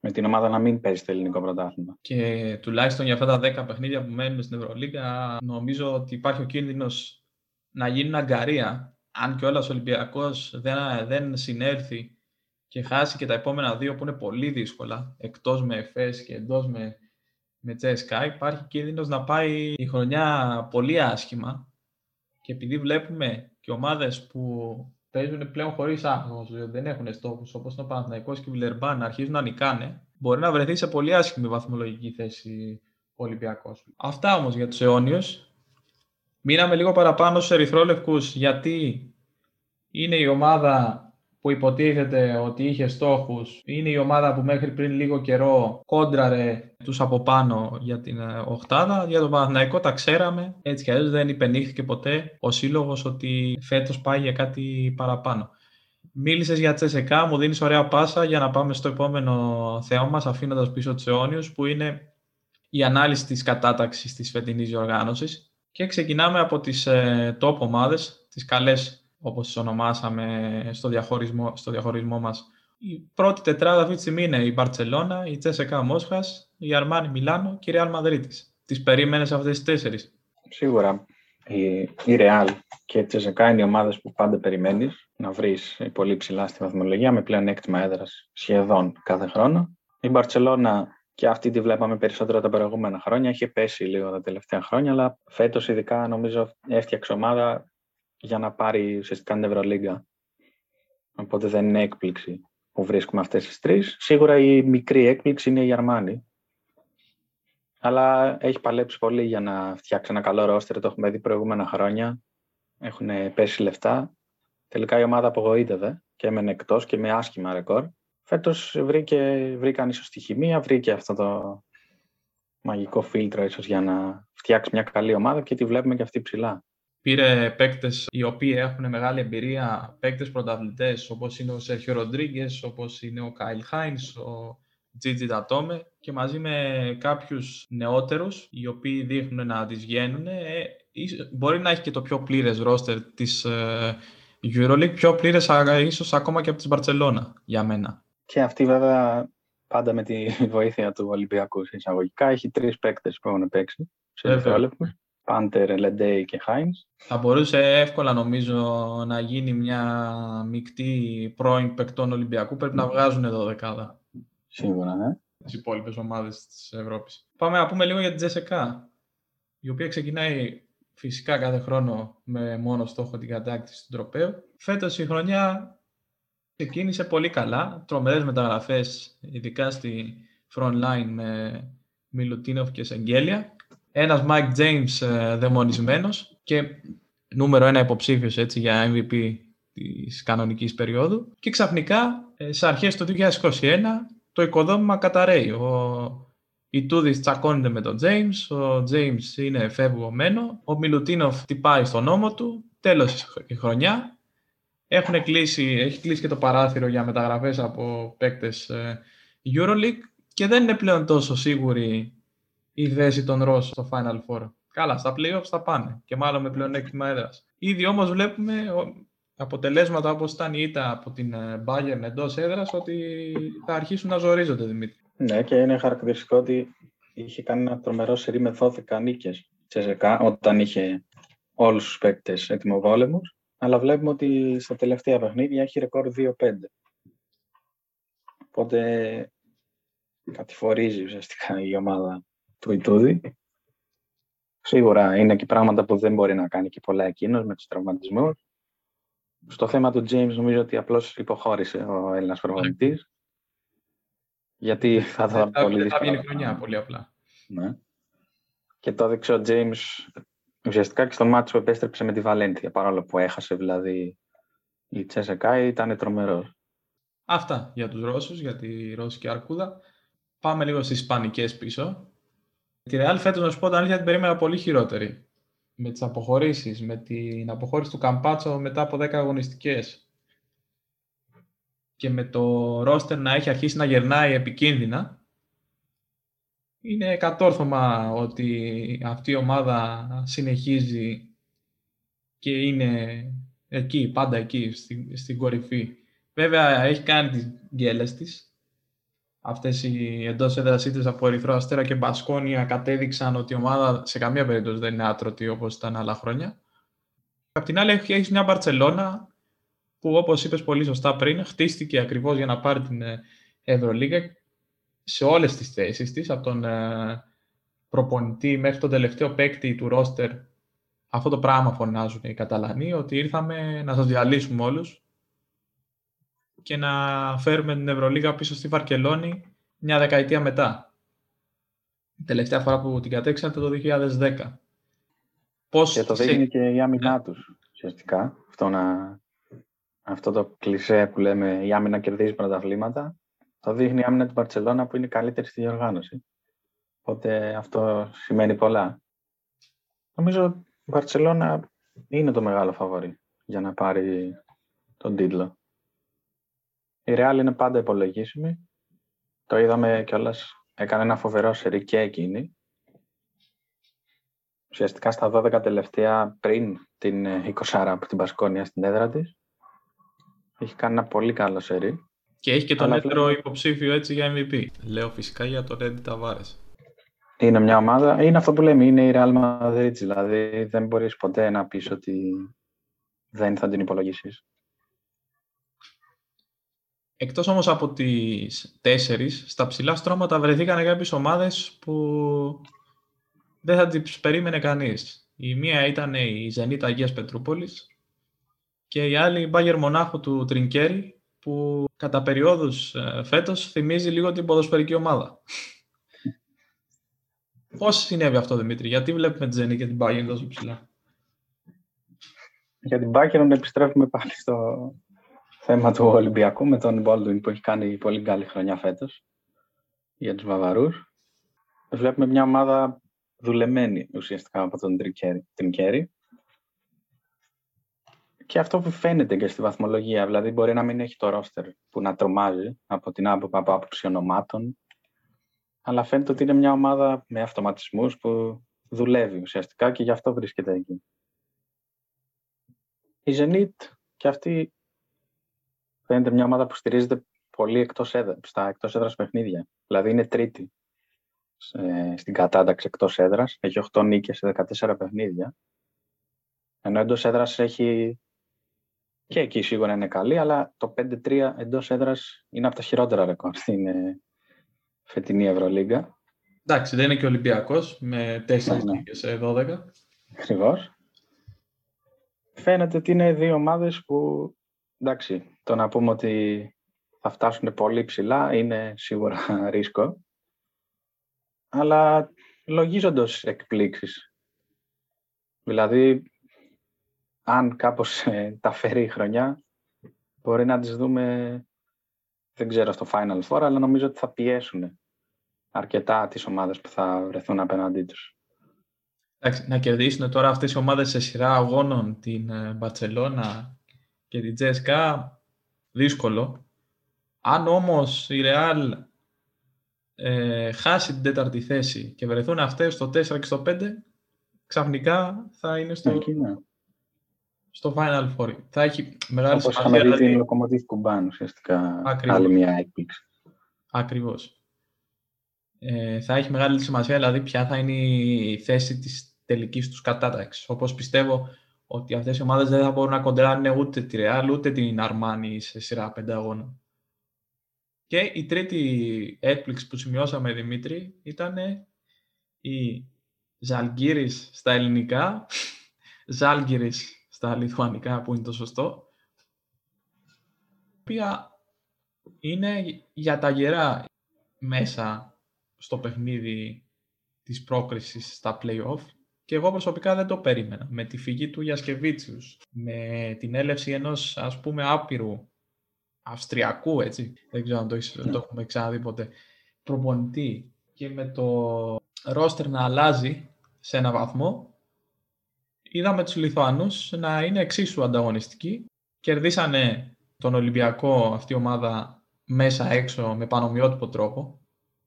Speaker 2: με την ομάδα να μην παίζει το ελληνικό πρωτάθλημα.
Speaker 1: Και τουλάχιστον για αυτά τα 10 παιχνίδια που μένουν στην Ευρωλίγα, νομίζω ότι υπάρχει ο κίνδυνος να γίνουν αγκαρία. Αν και όλα ο Ολυμπιακός δεν, δεν συνέρθει και χάσει και τα επόμενα δύο που είναι πολύ δύσκολα, εκτός με ΕΦΕΣ και εντός με, με Τσέσκα, υπάρχει κίνδυνος να πάει η χρονιά πολύ άσχημα. Και επειδή βλέπουμε και ομάδες που παίζουν πλέον χωρίς άγχο, δεν έχουν στόχους όπως είναι ο Παναθηναϊκός και ο Βιλερμπάν να αρχίζουν να νικάνε, μπορεί να βρεθεί σε πολύ άσχημη βαθμολογική θέση ο Ολυμπιακός. Αυτά όμως για τους αιώνιους. Μείναμε λίγο παραπάνω στους Ερυθρόλευκους γιατί είναι η ομάδα που υποτίθεται ότι είχε στόχους. Είναι η ομάδα που μέχρι πριν λίγο καιρό κόντραρε τους από πάνω για την ε, Οχτάδα. Για τον Παναθηναϊκό τα ξέραμε. Έτσι κι δεν υπενήχθηκε ποτέ ο σύλλογος ότι φέτος πάει για κάτι παραπάνω. Μίλησες για Τσεσεκά, μου δίνεις ωραία πάσα για να πάμε στο επόμενο θέμα μας, αφήνοντας πίσω του αιώνιου, που είναι η ανάλυση της κατάταξης της φετινής διοργάνωσης. Και ξεκινάμε από τις ε, top ομάδες, τις καλές, όπως τις ονομάσαμε στο διαχωρισμό, στο διαχωρισμό μας. Η πρώτη τετράδα αυτή τη στιγμή είναι η Μπαρσελόνα, η Τσεσεκά Μόσχας, η Αρμάνι Μιλάνο και η Ρεάλ Μαδρίτη. Τις περίμενες αυτές τις τέσσερις;
Speaker 2: Σίγουρα. Η, η Real και η Τσεσεκά είναι οι ομάδες που πάντα περιμένεις να βρεις πολύ ψηλά στη βαθμολογία με πλέον έκτημα έδρας σχεδόν κάθε χρόνο. Η Μπαρσελόνα και αυτή τη βλέπαμε περισσότερο τα προηγούμενα χρόνια. Έχει πέσει λίγο τα τελευταία χρόνια, αλλά φέτος ειδικά νομίζω έφτιαξε ομάδα για να πάρει ουσιαστικά την Ευρωλίγκα. Οπότε δεν είναι έκπληξη που βρίσκουμε αυτές τις τρεις. Σίγουρα η μικρή έκπληξη είναι η Αρμάνη. Αλλά έχει παλέψει πολύ για να φτιάξει ένα καλό ρόστερ. Το έχουμε δει προηγούμενα χρόνια. Έχουν πέσει λεφτά. Τελικά η ομάδα απογοήτευε και έμενε εκτός και με άσχημα ρεκόρ. Φέτος βρήκαν ίσως τη χημεία, βρήκε αυτό το μαγικό φίλτρο ίσως για να φτιάξει μια καλή ομάδα και τη βλέπουμε και αυτή ψηλά.
Speaker 1: Πήρε παίκτες οι οποίοι έχουν μεγάλη εμπειρία, παίκτες πρωταθλητές όπως είναι ο Σέρχιο Ροντρίγκες, όπως είναι ο Κάιλ Χάινς, ο Τζίτζι Τατόμε και μαζί με κάποιους νεότερους οι οποίοι δείχνουν να τις βγαίνουν. Ε, μπορεί να έχει και το πιο πλήρες ρόστερ της ε, EuroLeague πιο πλήρες ίσως ακόμα και από της Μπαρτσελώνα για μένα.
Speaker 2: Και αυτή βέβαια πάντα με τη βοήθεια του Ολυμπιακού εισαγωγικά έχει τρεις παίκτες που έχουν παίξει σε δευτερόλεπτο. Πάντερ, Λεντέι και Χάινς.
Speaker 1: Θα μπορούσε εύκολα νομίζω να γίνει μια μεικτή πρώην παικτών Ολυμπιακού. Πρέπει να βγάζουν εδώ δεκάδα.
Speaker 2: Σίγουρα, ναι.
Speaker 1: Τις υπόλοιπες ομάδες της Ευρώπης. Πάμε να πούμε λίγο για την Τζεσεκά, η οποία ξεκινάει φυσικά κάθε χρόνο με μόνο στόχο την κατάκτηση του τροπέου. Φέτος η χρονιά ξεκίνησε πολύ καλά, τρομερές μεταγραφές, ειδικά στη front line με Μιλουτίνοφ και Σεγγέλια. Ένας Mike James ε, δαιμονισμένος και νούμερο ένα υποψήφιος έτσι, για MVP της κανονικής περίοδου. Και ξαφνικά, ε, σε αρχές του 2021, το οικοδόμημα καταραίει. Ο η Τούδης τσακώνεται με τον James, ο James είναι φεύγωμένο, ο Μιλουτίνοφ τυπάει στον νόμο του, τέλος η χρονιά. Έχουν κλείσει, έχει κλείσει και το παράθυρο για μεταγραφές από παίκτες ε, EuroLeague και δεν είναι πλέον τόσο σίγουρη η θέση των Ρώσων στο Final Four. Καλά, στα playoffs θα πάνε και μάλλον με πλεονέκτημα έδρας. Ήδη όμως βλέπουμε αποτελέσματα όπως ήταν η ήττα από την ε, Bayern εντός έδρας ότι θα αρχίσουν να ζορίζονται, Δημήτρη.
Speaker 2: Ναι, και είναι χαρακτηριστικό ότι είχε κάνει ένα τρομερό σερί με 12 νίκες Τσεζεκά όταν είχε όλους τους παίκτες έτοιμοβόλεμους. Αλλά βλέπουμε ότι στα τελευταία παιχνίδια έχει ρεκόρ 2-5. Οπότε κατηφορίζει ουσιαστικά η ομάδα του Ιτούδη. Σίγουρα είναι και πράγματα που δεν μπορεί να κάνει και πολλά εκείνος με τους τραυματισμούς. Στο θέμα του James νομίζω ότι απλώς υποχώρησε ο Έλληνας προπονητής γιατί θα ήταν πολύ
Speaker 1: δύσκολο. Θα βγει χρονιά, πολύ απλά.
Speaker 2: Ναι. Και το έδειξε ο James ουσιαστικά και στον μάτσο που επέστρεψε με τη Βαλένθια, παρόλο που έχασε δηλαδή η Τσέσεκα, ήταν τρομερός.
Speaker 1: Αυτά για τους Ρώσους, για τη Ρώσικη Αρκούδα. Πάμε λίγο στις Ισπανικές πίσω. Τη Real φέτος, να σου πω, την αλήθεια την περίμενα πολύ χειρότερη. Με τις αποχωρήσεις, με την αποχώρηση του Καμπάτσο μετά από 10 αγωνιστικές και με το ρόστερ να έχει αρχίσει να γερνάει επικίνδυνα, είναι κατόρθωμα ότι αυτή η ομάδα συνεχίζει και είναι εκεί, πάντα εκεί, στην, στην κορυφή. Βέβαια, έχει κάνει τις γκέλες της. Αυτές οι εντός έδρασίτες από Ερυθρό Αστέρα και Μπασκόνια κατέδειξαν ότι η ομάδα σε καμία περίπτωση δεν είναι άτρωτη όπως ήταν άλλα χρόνια. Απ' την άλλη, έχεις μια Μπαρτσελώνα που όπως είπες πολύ σωστά πριν, χτίστηκε ακριβώς για να πάρει την ε, Ευρωλίγα σε όλες τις θέσεις της, από τον ε, προπονητή μέχρι τον τελευταίο παίκτη του ρόστερ. Αυτό το πράγμα φωνάζουν οι Καταλανοί, ότι ήρθαμε να σας διαλύσουμε όλους και να φέρουμε την Ευρωλίγα πίσω στη Βαρκελόνη μια δεκαετία μετά. Η τελευταία φορά που την κατέξατε το 2010.
Speaker 2: Πώς και το δείχνει και η άμυνά ναι. τους, ουσιαστικά. Αυτό να αυτό το κλισέ που λέμε η άμυνα κερδίζει πρωταβλήματα, το δείχνει η άμυνα του Μπαρσελόνα που είναι καλύτερη στη διοργάνωση. Οπότε αυτό σημαίνει πολλά. Νομίζω η Μπαρσελόνα είναι το μεγάλο φαβορή για να πάρει τον τίτλο. Η Real είναι πάντα υπολογίσιμη. Το είδαμε κιόλας. Έκανε ένα φοβερό σερί και εκείνη. Ουσιαστικά στα 12 τελευταία πριν την 20 από την Πασκόνια στην έδρα της. Έχει κάνει ένα πολύ καλό σερί.
Speaker 1: Και έχει και τον έτερο υποψήφιο έτσι για MVP. Λέω φυσικά για τον Ρέντι Ταβάρες.
Speaker 2: Είναι μια ομάδα, είναι αυτό που λέμε, είναι η Real Madrid. Δηλαδή δεν μπορείς ποτέ να πεις ότι δεν θα την υπολογίσεις.
Speaker 1: Εκτός όμως από τις τέσσερις, στα ψηλά στρώματα βρεθήκαν κάποιες ομάδες που δεν θα τις περίμενε κανείς. Η μία ήταν η Ζενίτα Αγίας Πετρούπολης και η άλλη η Μπάγερ Μονάχου του Τρινκέρι που κατά περιόδους ε, φέτος θυμίζει λίγο την ποδοσφαιρική ομάδα. Πώς συνέβη αυτό, Δημήτρη, γιατί βλέπουμε τη Ζενή και την Bayern τόσο ψηλά;
Speaker 2: Για την Bayern επιστρέφουμε πάλι στο θέμα του Ολυμπιακού με τον Baldwin που έχει κάνει πολύ καλή χρονιά φέτος για τους Βαβαρούς. Βλέπουμε μια ομάδα δουλεμένη ουσιαστικά από τον Τρινκέρι και αυτό που φαίνεται και στη βαθμολογία, δηλαδή μπορεί να μην έχει το ρόστερ που να τρομάζει από την άποψη, από άποψη ονομάτων, αλλά φαίνεται ότι είναι μια ομάδα με αυτοματισμούς που δουλεύει ουσιαστικά και γι' αυτό βρίσκεται εκεί. Η Zenit και αυτή φαίνεται μια ομάδα που στηρίζεται πολύ εκτός έδρα, στα εκτός έδρας παιχνίδια. Δηλαδή είναι τρίτη στην κατάταξη εκτός έδρας, έχει 8 νίκες σε 14 παιχνίδια, ενώ εντός έδρας έχει και εκεί σίγουρα είναι καλή, αλλά το 5-3 εντός έδρας είναι από τα χειρότερα ρεκόρ στην ε, φετινή Ευρωλίγκα.
Speaker 1: Εντάξει, δεν είναι και Ολυμπιακός με 4 ναι, ναι. σε 12.
Speaker 2: Ακριβώς. Φαίνεται ότι είναι δύο ομάδες που, εντάξει, το να πούμε ότι θα φτάσουν πολύ ψηλά είναι σίγουρα ρίσκο. Αλλά λογίζοντας εκπλήξεις. Δηλαδή, αν κάπως ε, τα φέρει η χρονιά, μπορεί να τις δούμε, δεν ξέρω, στο Final Four, αλλά νομίζω ότι θα πιέσουν αρκετά τις ομάδες που θα βρεθούν απέναντί τους.
Speaker 1: να κερδίσουν τώρα αυτές οι ομάδες σε σειρά αγώνων, την Μπαρτσελώνα και την Τζέσκα, δύσκολο. Αν όμως η Real ε, χάσει την τέταρτη θέση και βρεθούν αυτές στο 4 και στο 5, ξαφνικά θα είναι στο, ναι στο Final Four. Θα έχει μεγάλη
Speaker 2: Όπως σημασία. Όπως είχαμε δει την Lokomotiv Κουμπάν, ουσιαστικά. Ακριβώς. Άλλη μια έκπληξη.
Speaker 1: Ακριβώς. Ε, θα έχει μεγάλη σημασία, δηλαδή, ποια θα είναι η θέση της τελικής τους κατάταξης. Όπως πιστεύω ότι αυτές οι ομάδες δεν θα μπορούν να κοντράρουν ούτε τη Real, ούτε την Αρμάνη σε σειρά πέντε αγώνα. Και η τρίτη έκπληξη που σημειώσαμε, Δημήτρη, ήταν η Ζαλγκύρης στα ελληνικά, Ζάλγκυρης στα λιθουανικά που είναι το σωστό, οποία είναι για τα γερά μέσα στο παιχνίδι της πρόκρισης στα play-off και εγώ προσωπικά δεν το περίμενα. Με τη φυγή του Γιασκεβίτσιους, με την έλευση ενός ας πούμε άπειρου Αυστριακού, έτσι, δεν ξέρω αν το, το έχουμε ξαναδεί ποτέ, προπονητή και με το ρόστερ να αλλάζει σε ένα βαθμό, είδαμε τους Λιθουανούς να είναι εξίσου ανταγωνιστικοί. Κερδίσανε τον Ολυμπιακό αυτή η ομάδα μέσα έξω με πανομοιότυπο τρόπο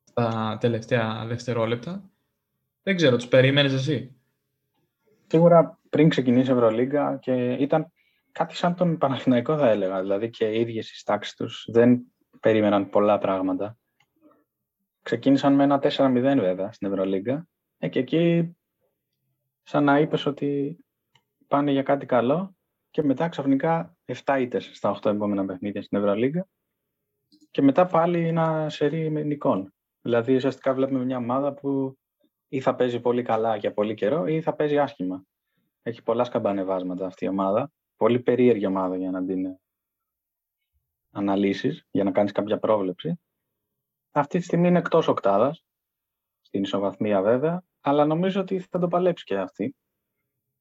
Speaker 1: στα τελευταία δευτερόλεπτα. Δεν ξέρω, τους περίμενες εσύ;
Speaker 2: Σίγουρα πριν ξεκινήσει η Ευρωλίγκα και ήταν κάτι σαν τον Παναθηναϊκό θα έλεγα. Δηλαδή και οι ίδιες οι τάξεις τους δεν περίμεναν πολλά πράγματα. Ξεκίνησαν με ένα 4-0 βέβαια στην Ευρωλίγκα ε, και εκεί σαν να είπες ότι πάνε για κάτι καλό και μετά ξαφνικά 7 ήττες στα 8 επόμενα παιχνίδια στην Ευρωλίγκα και μετά πάλι ένα σερί με νικών. Δηλαδή ουσιαστικά βλέπουμε μια ομάδα που ή θα παίζει πολύ καλά για πολύ καιρό ή θα παίζει άσχημα. Έχει πολλά σκαμπανεβάσματα αυτή η ομάδα. Πολύ περίεργη ομάδα για να την αναλύσεις, για να κάνεις κάποια πρόβλεψη. Αυτή τη στιγμή είναι εκτός οκτάδας, στην ισοβαθμία βέβαια, αλλά νομίζω ότι θα το παλέψει και αυτή.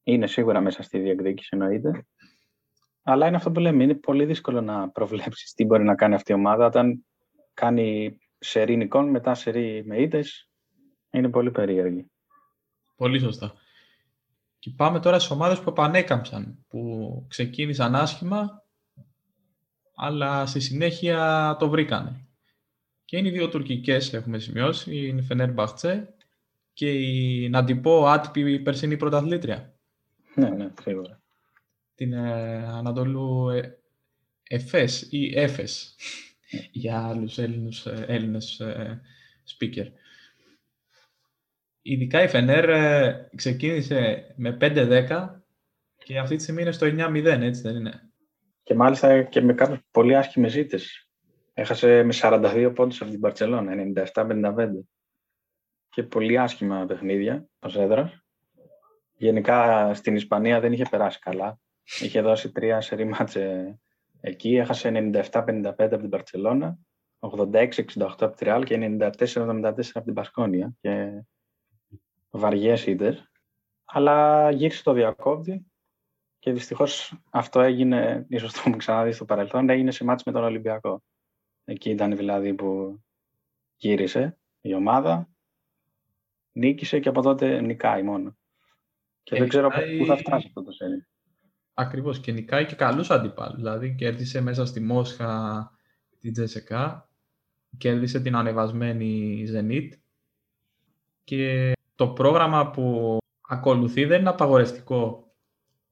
Speaker 2: Είναι σίγουρα μέσα στη διεκδίκηση, εννοείται. Αλλά είναι αυτό που λέμε, είναι πολύ δύσκολο να προβλέψεις τι μπορεί να κάνει αυτή η ομάδα όταν κάνει σερή νικών, μετά σερή με ήττες, είναι πολύ περίεργη.
Speaker 1: Πολύ σωστά. Και πάμε τώρα στις ομάδες που επανέκαμψαν, που ξεκίνησαν άσχημα αλλά στη συνέχεια το βρήκανε. Και είναι οι δύο τουρκικές έχουμε σημειώσει, η Φενέρ Μπαχτσέ και η, να την πω, άτυπη περσινή πρωταθλήτρια.
Speaker 2: Ναι, ναι, σίγουρα.
Speaker 1: Την ε, Ανατολού ε, Εφές ή Έφες για άλλους Έλληνους, ε, Έλληνες ε, speaker. Ειδικά η Φενέρ ε, ξεκίνησε με 5-10 και αυτή τη στιγμή είναι στο 9-0, έτσι δεν είναι;
Speaker 2: Και μάλιστα και με κάποιες πολύ άσχημες ζήτες. Έχασε με 42 πόντους από την Παρτσελώνα, 97-55. Και πολύ άσχημα παιχνίδια ο έδρας. Γενικά στην Ισπανία δεν είχε περάσει καλά. Είχε δώσει τρία σερή μάτσε εκεί. Έχασε 97-55 από την Παρτσελώνα, 86-68 από τη Ρεάλ και 94-74 από την Πασκόνια. Και βαριές ήττες. Αλλά γύρισε το διακόπτη και δυστυχώς αυτό έγινε, ίσως το έχουμε ξαναδεί στο παρελθόν, έγινε σε μάτς με τον Ολυμπιακό. Εκεί ήταν δηλαδή που γύρισε η ομάδα, νίκησε και από τότε νικάει μόνο. Και δεν ξέρω πού θα φτάσει αυτό το σέρι.
Speaker 1: Ακριβώς και νικάει και καλούς αντιπάλους. Δηλαδή κέρδισε μέσα στη Μόσχα την Τζεσεκά, κέρδισε την ανεβασμένη Zenit και το πρόγραμμα που ακολουθεί δεν είναι απαγορευτικό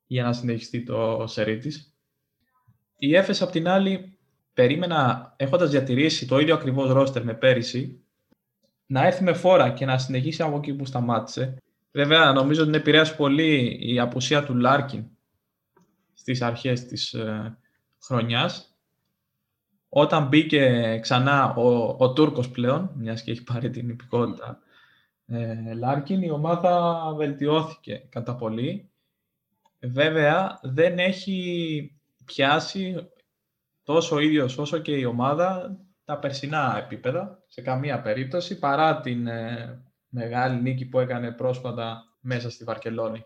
Speaker 1: για να συνεχιστεί το σερί της. Η Έφες, απ' την άλλη, περίμενα, έχοντας διατηρήσει το ίδιο ακριβώς ρόστερ με πέρυσι, να έρθει με φόρα και να συνεχίσει από εκεί που σταμάτησε. Βέβαια, νομίζω ότι επηρέασε πολύ η απουσία του Λάρκιν στις αρχές της ε, χρονιάς. Όταν μπήκε ξανά ο, ο Τούρκος πλέον, μιας και έχει πάρει την υπηκότητα ε, Λάρκιν, η ομάδα βελτιώθηκε κατά πολύ Βέβαια, δεν έχει πιάσει τόσο ο ίδιος όσο και η ομάδα τα περσινά επίπεδα, σε καμία περίπτωση, παρά την ε, μεγάλη νίκη που έκανε πρόσφατα μέσα στη Βαρκελόνη.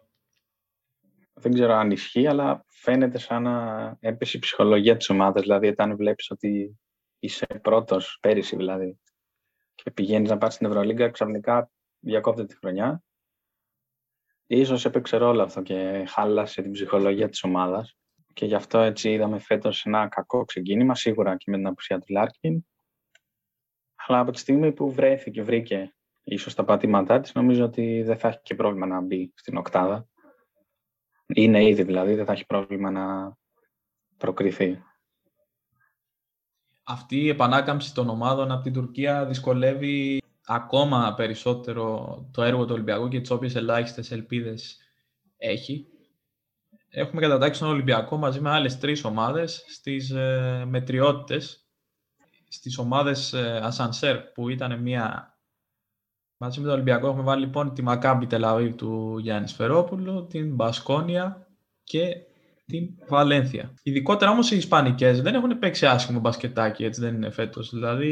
Speaker 2: Δεν ξέρω αν ισχύει, αλλά φαίνεται σαν να έπεσε η ψυχολογία της ομάδας. Δηλαδή, όταν βλέπεις ότι είσαι πρώτος, πέρυσι δηλαδή, και πηγαίνεις να πάρεις στην Ευρωλίγκα, ξαφνικά διακόπτεται τη χρονιά Ίσως έπαιξε ρόλο αυτό και χάλασε την ψυχολογία της ομάδας και γι' αυτό έτσι είδαμε φέτος ένα κακό ξεκίνημα, σίγουρα και με την απουσία του Λάρκιν. Αλλά από τη στιγμή που βρέθηκε, βρήκε ίσως τα πατήματά της, νομίζω ότι δεν θα έχει και πρόβλημα να μπει στην οκτάδα. Είναι ήδη δηλαδή, δεν θα έχει πρόβλημα να προκριθεί.
Speaker 1: Αυτή η επανάκαμψη των ομάδων από την Τουρκία δυσκολεύει ακόμα περισσότερο το έργο του Ολυμπιακού και τις όποιες ελάχιστες ελπίδες έχει. Έχουμε κατατάξει τον Ολυμπιακό μαζί με άλλες τρεις ομάδες στις ε, μετριότητες. Στις ομάδες ε, Ασανσέρ που ήταν μια. Μαζί με τον Ολυμπιακό έχουμε βάλει λοιπόν τη Μακάμπι Τελαβίβ του Γιάννη Σφερόπουλου, την Μπασκόνια και την Βαλένθια. Ειδικότερα όμως οι Ισπανικές δεν έχουν παίξει άσχημο μπασκετάκι, έτσι δεν είναι φέτος. Δηλαδή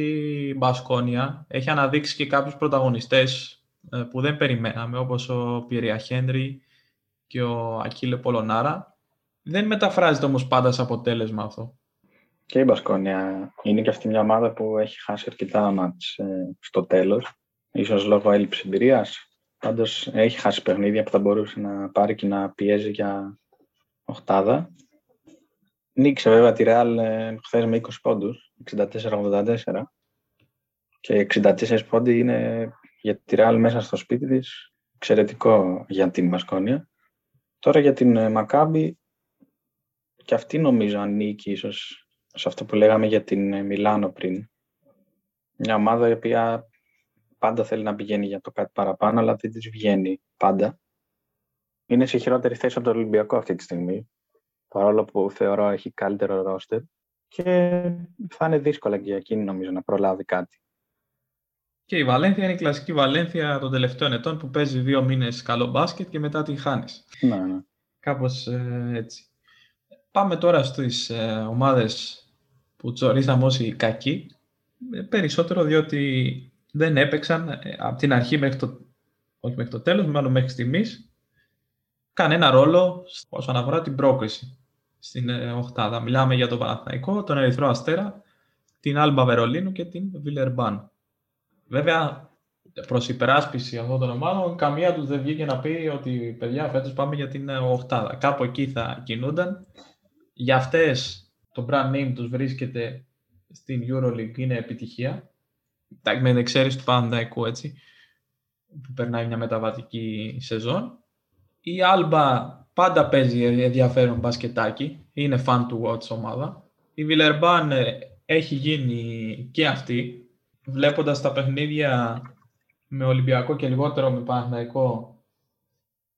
Speaker 1: η Μπασκόνια έχει αναδείξει και κάποιους πρωταγωνιστές ε, που δεν περιμέναμε, όπως ο Πιερία Χέντρι και ο Ακύλε Πολωνάρα. Δεν μεταφράζεται όμως πάντα σε αποτέλεσμα αυτό.
Speaker 2: Και η Μπασκόνια είναι και αυτή μια ομάδα που έχει χάσει αρκετά μάτς ε, στο τέλος, ίσως λόγω έλλειψης εμπειρίας. Πάντως έχει χάσει παιχνίδια που θα μπορούσε να πάρει και να πιέζει για οχτάδα. Νίκησε βέβαια τη Real ε, χθες με 20 πόντους, 64-84. Και 64 πόντοι είναι για τη Real μέσα στο σπίτι της εξαιρετικό για την Μασκόνια. Τώρα για την ε, Μακάμπη και αυτή νομίζω ανήκει ίσως σε αυτό που λέγαμε για την ε, Μιλάνο πριν. Μια ομάδα η οποία πάντα θέλει να πηγαίνει για το κάτι παραπάνω, αλλά δεν της βγαίνει πάντα είναι σε χειρότερη θέση από το Ολυμπιακό αυτή τη στιγμή. Παρόλο που θεωρώ έχει καλύτερο ρόστερ. Και θα είναι δύσκολα και για εκείνη νομίζω να προλάβει κάτι.
Speaker 1: Και η Βαλένθια είναι η κλασική Βαλένθια των τελευταίων ετών που παίζει δύο μήνες καλό μπάσκετ και μετά την χάνεις.
Speaker 2: Ναι, ναι.
Speaker 1: Κάπως ε, έτσι. Πάμε τώρα στις ε, ομάδες που τσορίσαμε όσοι κακοί. Ε, περισσότερο διότι δεν έπαιξαν ε, από την αρχή μέχρι το, όχι μέχρι το τέλος, μάλλον μέχρι στιγμής, κανένα ρόλο όσον αφορά την πρόκριση στην ε, Οχτάδα. Μιλάμε για τον Παναθηναϊκό, τον Ερυθρό Αστέρα, την Άλμπα Βερολίνου και την Βιλερμπάν. Βέβαια, προς υπεράσπιση αυτών των ομάδων, καμία τους δεν βγήκε να πει ότι παιδιά φέτος πάμε για την ε, Οχτάδα. Κάπου εκεί θα κινούνταν. Για αυτές το brand name τους βρίσκεται στην EuroLeague είναι επιτυχία. Με εξαίρεση του Παναθηναϊκού έτσι, που περνάει μια μεταβατική σεζόν. Η Alba πάντα παίζει ενδιαφέρον μπασκετάκι, είναι fan to watch ομάδα. Η Villeurbanne ε, έχει γίνει και αυτή, βλέποντας τα παιχνίδια με Ολυμπιακό και λιγότερο με Παναθηναϊκό,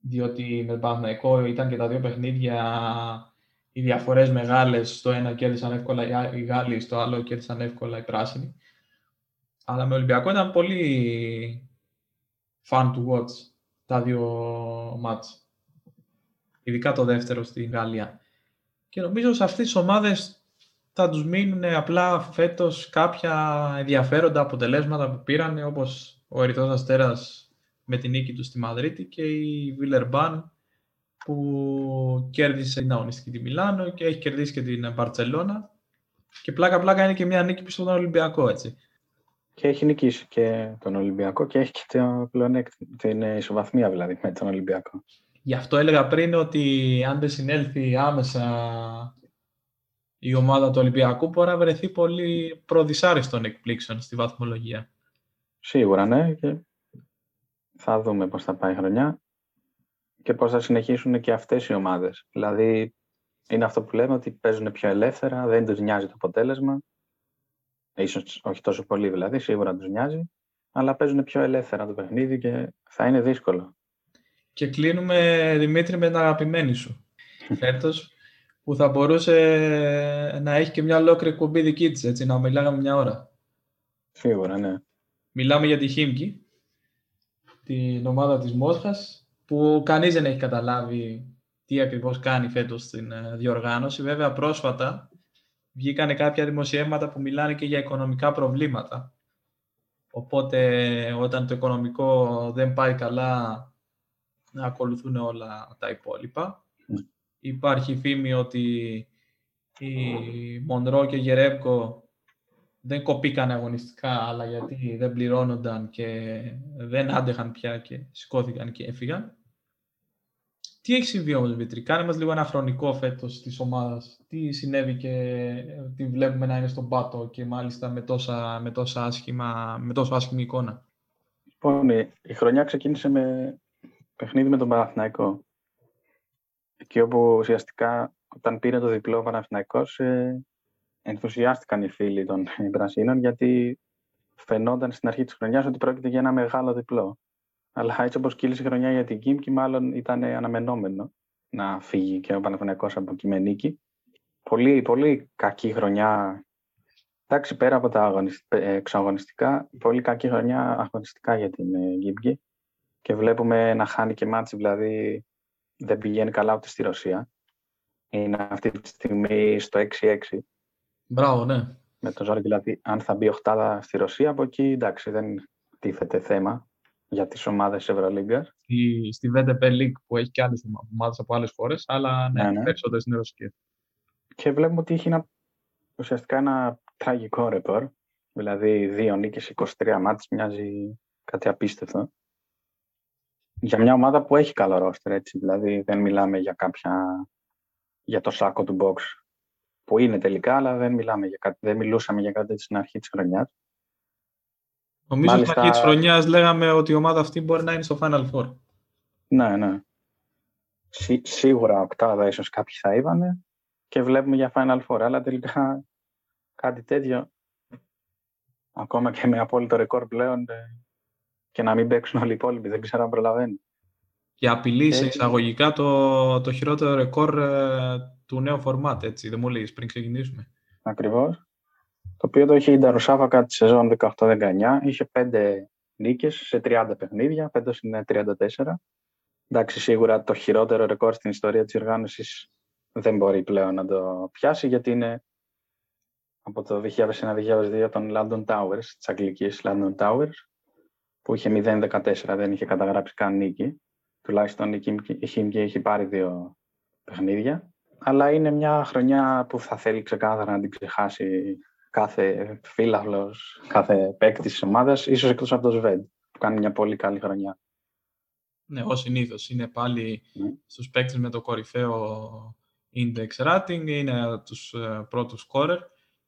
Speaker 1: διότι με Παναθηναϊκό ήταν και τα δύο παιχνίδια οι διαφορές μεγάλες, στο ένα κέρδισαν εύκολα οι Γάλλοι, στο άλλο κέρδισαν εύκολα οι Πράσινοι. Αλλά με Ολυμπιακό ήταν πολύ fun to watch τα δύο μάτς. Ειδικά το δεύτερο στη Γαλλία. Και νομίζω σε αυτές τις ομάδες θα τους μείνουν απλά φέτος κάποια ενδιαφέροντα αποτελέσματα που πήραν, όπως ο Ερυθρός Αστέρας με την νίκη του στη Μαδρίτη και η Βιλερμπάν που κέρδισε την αγωνιστική τη Μιλάνο και έχει κερδίσει και την Μπαρτσελώνα και πλάκα πλάκα είναι και μια νίκη πίσω τον Ολυμπιακό έτσι.
Speaker 2: Και έχει νικήσει και τον Ολυμπιακό και έχει και το την ισοβαθμία δηλαδή με τον Ολυμπιακό.
Speaker 1: Γι' αυτό έλεγα πριν ότι αν δεν συνέλθει άμεσα η ομάδα του Ολυμπιακού μπορεί να βρεθεί πολύ προδυσάριστον εκπλήξεων στη βαθμολογία.
Speaker 2: Σίγουρα ναι και θα δούμε πώς θα πάει η χρονιά και πώς θα συνεχίσουν και αυτές οι ομάδες. Δηλαδή, είναι αυτό που λέμε ότι παίζουν πιο ελεύθερα, δεν τους νοιάζει το αποτέλεσμα. Ίσως όχι τόσο πολύ δηλαδή, σίγουρα τους νοιάζει, αλλά παίζουν πιο ελεύθερα το παιχνίδι και θα είναι δύσκολο.
Speaker 1: Και κλείνουμε, Δημήτρη, με την αγαπημένη σου φέτος, που θα μπορούσε να έχει και μια ολόκληρη κουμπί δική της, έτσι, να μιλάγαμε μια ώρα.
Speaker 2: Σίγουρα, ναι.
Speaker 1: Μιλάμε για τη Χίμκι, την ομάδα της Μόσχας, που κανείς δεν έχει καταλάβει τι ακριβώς κάνει φέτος στην ε, διοργάνωση. Βέβαια, πρόσφατα βγήκαν κάποια δημοσιεύματα που μιλάνε και για οικονομικά προβλήματα. Οπότε, όταν το οικονομικό δεν πάει καλά, να ακολουθούν όλα τα υπόλοιπα. Ναι. Υπάρχει φήμη ότι η Μονρό και η Γερέμκο δεν κοπήκαν αγωνιστικά, αλλά γιατί δεν πληρώνονταν και δεν άντεχαν πια και σηκώθηκαν και έφυγαν. Τι έχει συμβεί όμως, Δημήτρη, κάνε μας λίγο ένα χρονικό φέτος της ομάδας. Τι συνέβη και τι βλέπουμε να είναι στον πάτο και μάλιστα με, τόσα, με, τόσα άσχημα, με τόσο άσχημη εικόνα;
Speaker 2: Λοιπόν, η χρονιά ξεκίνησε με παιχνίδι με τον Παναθηναϊκό. Εκεί όπου ουσιαστικά όταν πήρε το διπλό ο Παναθηναϊκός ε, ενθουσιάστηκαν οι φίλοι των Πρασίνων γιατί φαινόταν στην αρχή της χρονιάς ότι πρόκειται για ένα μεγάλο διπλό. Αλλά έτσι όπως κύλησε η χρονιά για την Κίμκι, μάλλον ήταν αναμενόμενο να φύγει και ο Παναθηναϊκός από Κειμενίκη. Πολύ, πολύ κακή χρονιά. Εντάξει, πέρα από τα εξαγωνιστικά, πολύ κακή χρονιά αγωνιστικά για την Κίμκι. Ε, και βλέπουμε να χάνει και μάτς, δηλαδή δεν πηγαίνει καλά ούτε στη Ρωσία. Είναι αυτή τη στιγμή στο 6-6
Speaker 1: Μπράβο, ναι.
Speaker 2: Με το ζόρι, δηλαδή, αν θα μπει οχτάδα στη Ρωσία, από εκεί εντάξει, δεν τίθεται θέμα για τις ομάδες Ευρωλίγκας.
Speaker 1: Στη, στη VDP League που έχει και άλλες ομάδες από άλλες χώρες, αλλά ναι, ναι, ναι. περισσότερες είναι ρωσικές.
Speaker 2: Και βλέπουμε ότι έχει ένα, ουσιαστικά ένα τραγικό ρεκόρ, δηλαδή δύο νίκες, 23 μάτς, μοιάζει κάτι απίστευτο. Για μια ομάδα που έχει καλό ρόστερ, έτσι, δηλαδή δεν μιλάμε για κάποια, για το σάκο του box που είναι τελικά, αλλά δεν, μιλάμε για κάτι, δεν μιλούσαμε για κάτι στην αρχή της χρονιάς.
Speaker 1: Νομίζω Μάλιστα... στην αρχή της χρονιάς λέγαμε ότι η ομάδα αυτή μπορεί να είναι στο Final Four.
Speaker 2: Ναι, ναι. Σί, σίγουρα οκτάδα ίσως κάποιοι θα είπανε και βλέπουμε για Final Four, αλλά τελικά κάτι τέτοιο ακόμα και με απόλυτο ρεκόρ πλέον ε, και να μην παίξουν όλοι οι υπόλοιποι, δεν ξέρω αν προλαβαίνει.
Speaker 1: Και απειλεί σε εισαγωγικά το, το χειρότερο ρεκόρ ε, του νέου φορμάτ, έτσι, δεν μου λέει πριν ξεκινήσουμε.
Speaker 2: Ακριβώς. Το οποίο το είχε η Νταρουσάφακα τη σεζόν 18-19. Είχε 5 νίκες σε 30 παιχνίδια, φέτος είναι 34. Εντάξει, σίγουρα το χειρότερο ρεκόρ στην ιστορία της οργάνωσης δεν μπορεί πλέον να το πιάσει, γιατί είναι από το 2001-2002 των London Towers, της αγγλικής London Towers, που είχε 0-14, δεν είχε καταγράψει καν νίκη. Τουλάχιστον η Χίμκι έχει πάρει δύο παιχνίδια αλλά είναι μια χρονιά που θα θέλει ξεκάθαρα να την ξεχάσει κάθε φύλαυλος, κάθε παίκτης της ομάδας, ίσως εκτός από το Σβέντ, που κάνει μια πολύ καλή χρονιά.
Speaker 1: Ναι, ως συνήθως. Είναι πάλι mm. στους παίκτες με το κορυφαίο index rating, είναι τους ε, πρώτους scorer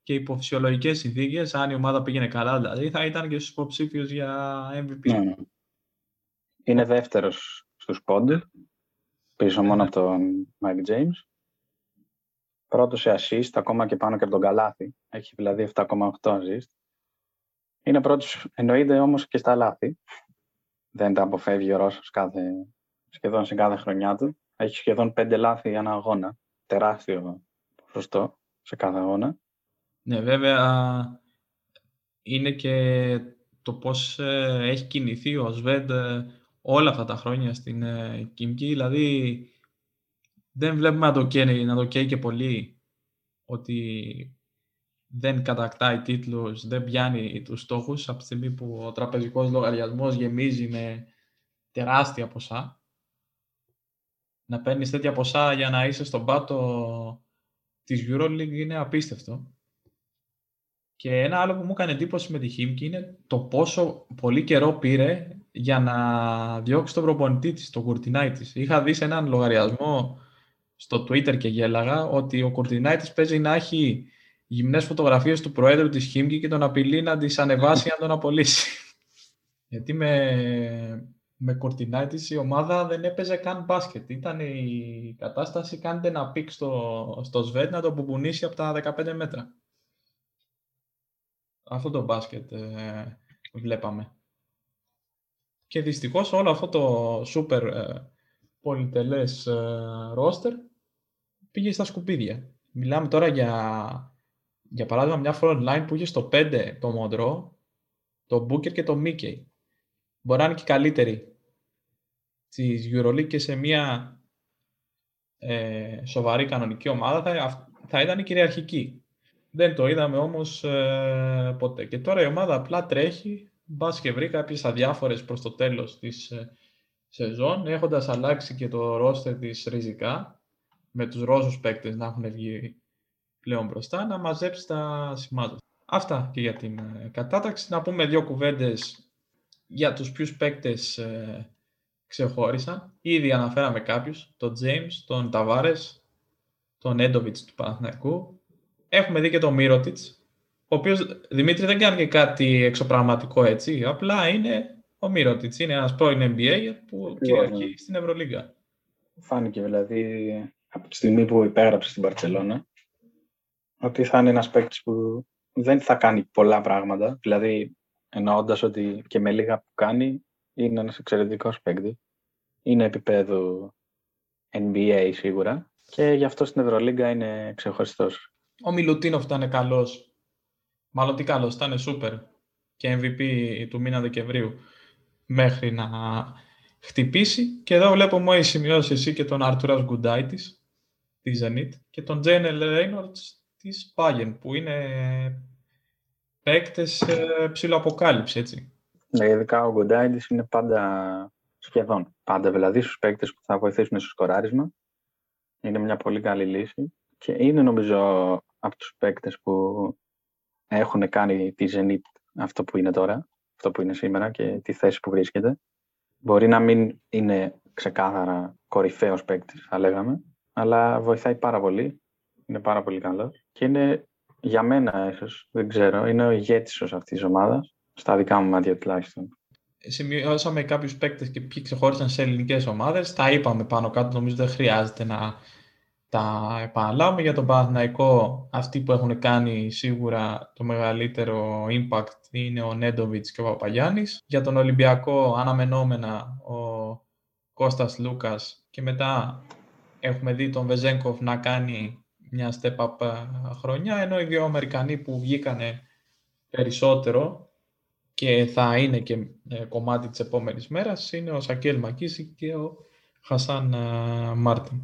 Speaker 1: και υπό φυσιολογικές συνθήκες, αν η ομάδα πήγαινε καλά, δηλαδή θα ήταν και στους υποψήφιους για MVP. Ναι, ναι.
Speaker 2: Είναι δεύτερος στους πόντου, πίσω μόνο από τον Mike James. Πρώτος σε assist, ακόμα και πάνω και από τον Καλάθι. Έχει δηλαδή 7,8 assist. Είναι πρώτος, εννοείται όμως και στα λάθη. Δεν τα αποφεύγει ο Ρώσος κάθε, σχεδόν σε κάθε χρονιά του. Έχει σχεδόν πέντε λάθη για ένα αγώνα. Τεράστιο ποσοστό σε κάθε αγώνα.
Speaker 1: Ναι, βέβαια είναι και το πώς ε, έχει κινηθεί ο Σβέντ ε, όλα αυτά τα χρόνια στην ε, Κιμκή. Δηλαδή δεν βλέπουμε να το, καίει, να το καίει και πολύ ότι δεν κατακτάει τίτλους, δεν πιάνει τους στόχους από τη στιγμή που ο τραπεζικός λογαριασμός γεμίζει με τεράστια ποσά. Να παίρνεις τέτοια ποσά για να είσαι στον πάτο της EuroLeague είναι απίστευτο. Και ένα άλλο που μου έκανε εντύπωση με τη Χίμκι είναι το πόσο πολύ καιρό πήρε για να διώξει τον προπονητή της, τον Κουρτινάη Είχα δει σε έναν λογαριασμό στο Twitter και γέλαγα ότι ο Κουρτινάη παίζει να έχει γυμνές φωτογραφίες του Προέδρου της Χίμκι και τον απειλεί να τις ανεβάσει να τον απολύσει. Γιατί με, με Κουρτινάη η ομάδα δεν έπαιζε καν μπάσκετ. Ήταν η κατάσταση κάντε να πήξει στο, στο Σβέτ να το πουμπουνίσει από τα 15 μέτρα αυτό το μπάσκετ ε, βλέπαμε. Και δυστυχώς όλο αυτό το σούπερ ε, πολυτελές ρόστερ πήγε στα σκουπίδια. Μιλάμε τώρα για, για παράδειγμα μια front line που είχε στο 5 το Μοντρό, το Booker και το Mickey. Μπορεί να είναι και καλύτερη της EuroLeague και σε μια ε, σοβαρή κανονική ομάδα θα, θα ήταν η κυριαρχική. Δεν το είδαμε όμως ε, ποτέ. Και τώρα η ομάδα απλά τρέχει, μπας και βρει κάποιες αδιάφορες προς το τέλος της ε, σεζόν, έχοντας αλλάξει και το ρόστερ της ριζικά, με τους Ρώσους παίκτες να έχουν βγει πλέον μπροστά, να μαζέψει τα σημάδια. Αυτά και για την ε, κατάταξη. Να πούμε δύο κουβέντες για τους ποιους παίκτες ε, ξεχώρισαν. Ήδη αναφέραμε κάποιους, τον James, τον Ταβάρες, τον Έντοβιτς του Παναθηναϊκού, έχουμε δει και τον Μύρωτιτς, ο οποίος, Δημήτρη, δεν κάνει και κάτι εξωπραγματικό έτσι, απλά είναι ο Μύρωτιτς, είναι ένας πρώην NBA που κυριαρχεί στην Ευρωλίγκα.
Speaker 2: Φάνηκε δηλαδή από τη στιγμή που υπέγραψε στην Παρσελώνα ότι θα είναι ένας παίκτης που δεν θα κάνει πολλά πράγματα, δηλαδή εννοώντας ότι και με λίγα που κάνει είναι ένας εξαιρετικός παίκτη. Είναι επίπεδο NBA σίγουρα και γι' αυτό στην Ευρωλίγκα είναι ξεχωριστός.
Speaker 1: Ο Μιλουτίνοφ ήταν καλός. Μάλλον τι καλός, ήταν σούπερ και MVP του μήνα Δεκεμβρίου μέχρι να χτυπήσει. Και εδώ βλέπω μου έχει σημειώσεις εσύ και τον Αρτούρα Γκουντάιτη τη Zenit και τον Τζένελ Reynolds της Bayern που είναι παίκτες ψηλοαποκάλυψη, έτσι.
Speaker 2: Ναι, ειδικά ο Γκουντάιτη είναι πάντα σχεδόν πάντα δηλαδή στους παίκτες που θα βοηθήσουν στο σκοράρισμα. Είναι μια πολύ καλή λύση και είναι νομίζω από τους παίκτες που έχουν κάνει τη Zenit αυτό που είναι τώρα, αυτό που είναι σήμερα και τη θέση που βρίσκεται. Μπορεί να μην είναι ξεκάθαρα κορυφαίος παίκτης, θα λέγαμε, αλλά βοηθάει πάρα πολύ. Είναι πάρα πολύ καλό. Και είναι για μένα, ίσως, δεν ξέρω, είναι ο ηγέτης αυτής της ομάδας, στα δικά μου μάτια τουλάχιστον.
Speaker 1: Σημειώσαμε κάποιους παίκτες και ποιοι ξεχώρισαν σε ελληνικές ομάδες. Τα είπαμε πάνω κάτω, νομίζω δεν χρειάζεται να τα επαναλάβουμε για τον Παναθηναϊκό. Αυτοί που έχουν κάνει σίγουρα το μεγαλύτερο impact είναι ο Νέντοβιτς και ο Παπαγιάννης. Για τον Ολυμπιακό αναμενόμενα ο Κώστας Λούκας και μετά έχουμε δει τον Βεζέγκοφ να κάνει μια step-up ε, χρονιά, ενώ οι δύο Αμερικανοί που βγήκανε περισσότερο και θα είναι και ε, κομμάτι της επόμενης μέρας είναι ο Σακέλ Μακίση και ο Χασάν ε, Μάρτιν.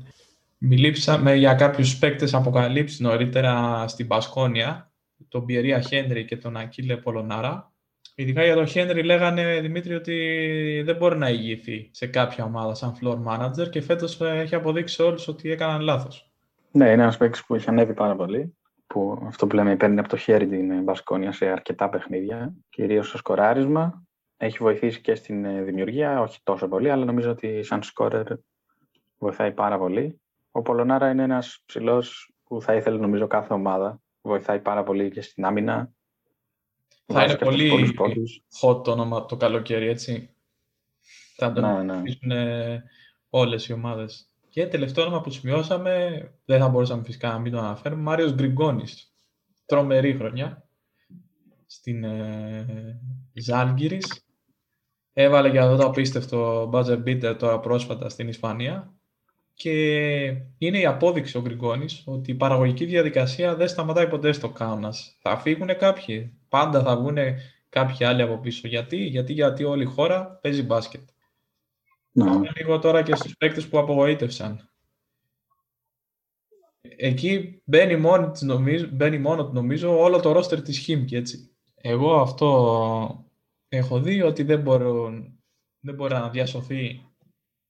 Speaker 1: Μιλήσαμε για κάποιους παίκτες αποκαλύψεις νωρίτερα στην Πασκόνια, τον Πιερία Χένρι και τον Ακύλε Πολωνάρα. Ειδικά για τον Χένρι λέγανε, Δημήτρη, ότι δεν μπορεί να ηγηθεί σε κάποια ομάδα σαν floor manager και φέτος έχει αποδείξει όλους ότι έκαναν λάθος.
Speaker 2: Ναι, είναι ένας παίκτης που έχει ανέβει πάρα πολύ. Που αυτό που λέμε παίρνει από το χέρι την Μπασκόνια σε αρκετά παιχνίδια, κυρίως στο σκοράρισμα. Έχει βοηθήσει και στην δημιουργία, όχι τόσο πολύ, αλλά νομίζω ότι σαν σκόρερ βοηθάει πάρα πολύ. ο Πολωνάρα είναι ένας ψηλός που θα ήθελε νομίζω κάθε ομάδα. Βοηθάει πάρα πολύ και στην άμυνα.
Speaker 1: Θα είναι πολύ hot το όνομα το καλοκαίρι, έτσι. Θα τον ναι, ναι. όλες οι ομάδες. Και τελευταίο όνομα που σημειώσαμε, δεν θα μπορούσαμε φυσικά να μην το αναφέρουμε, Μάριος Γκριγκόνης. Τρομερή χρονιά στην ε, Ζάλγκυρης. Έβαλε για αυτό το απίστευτο buzzer beater τώρα πρόσφατα στην Ισπανία. Και είναι η απόδειξη ο Γκριγκόνης ότι η παραγωγική διαδικασία δεν σταματάει ποτέ στο Κάουνας. Θα φύγουν κάποιοι. Πάντα θα βγουν κάποιοι άλλοι από πίσω. Γιατί, γιατί, γιατί όλη η χώρα παίζει μπάσκετ. No. Λίγο τώρα και στους παίκτες που απογοήτευσαν. Εκεί μπαίνει μόνο, νομίζω, μπαίνει μόνος νομίζω όλο το ρόστερ της Χίμκι, έτσι. Εγώ αυτό έχω δει ότι δεν, μπορούν, δεν μπορεί να διασωθεί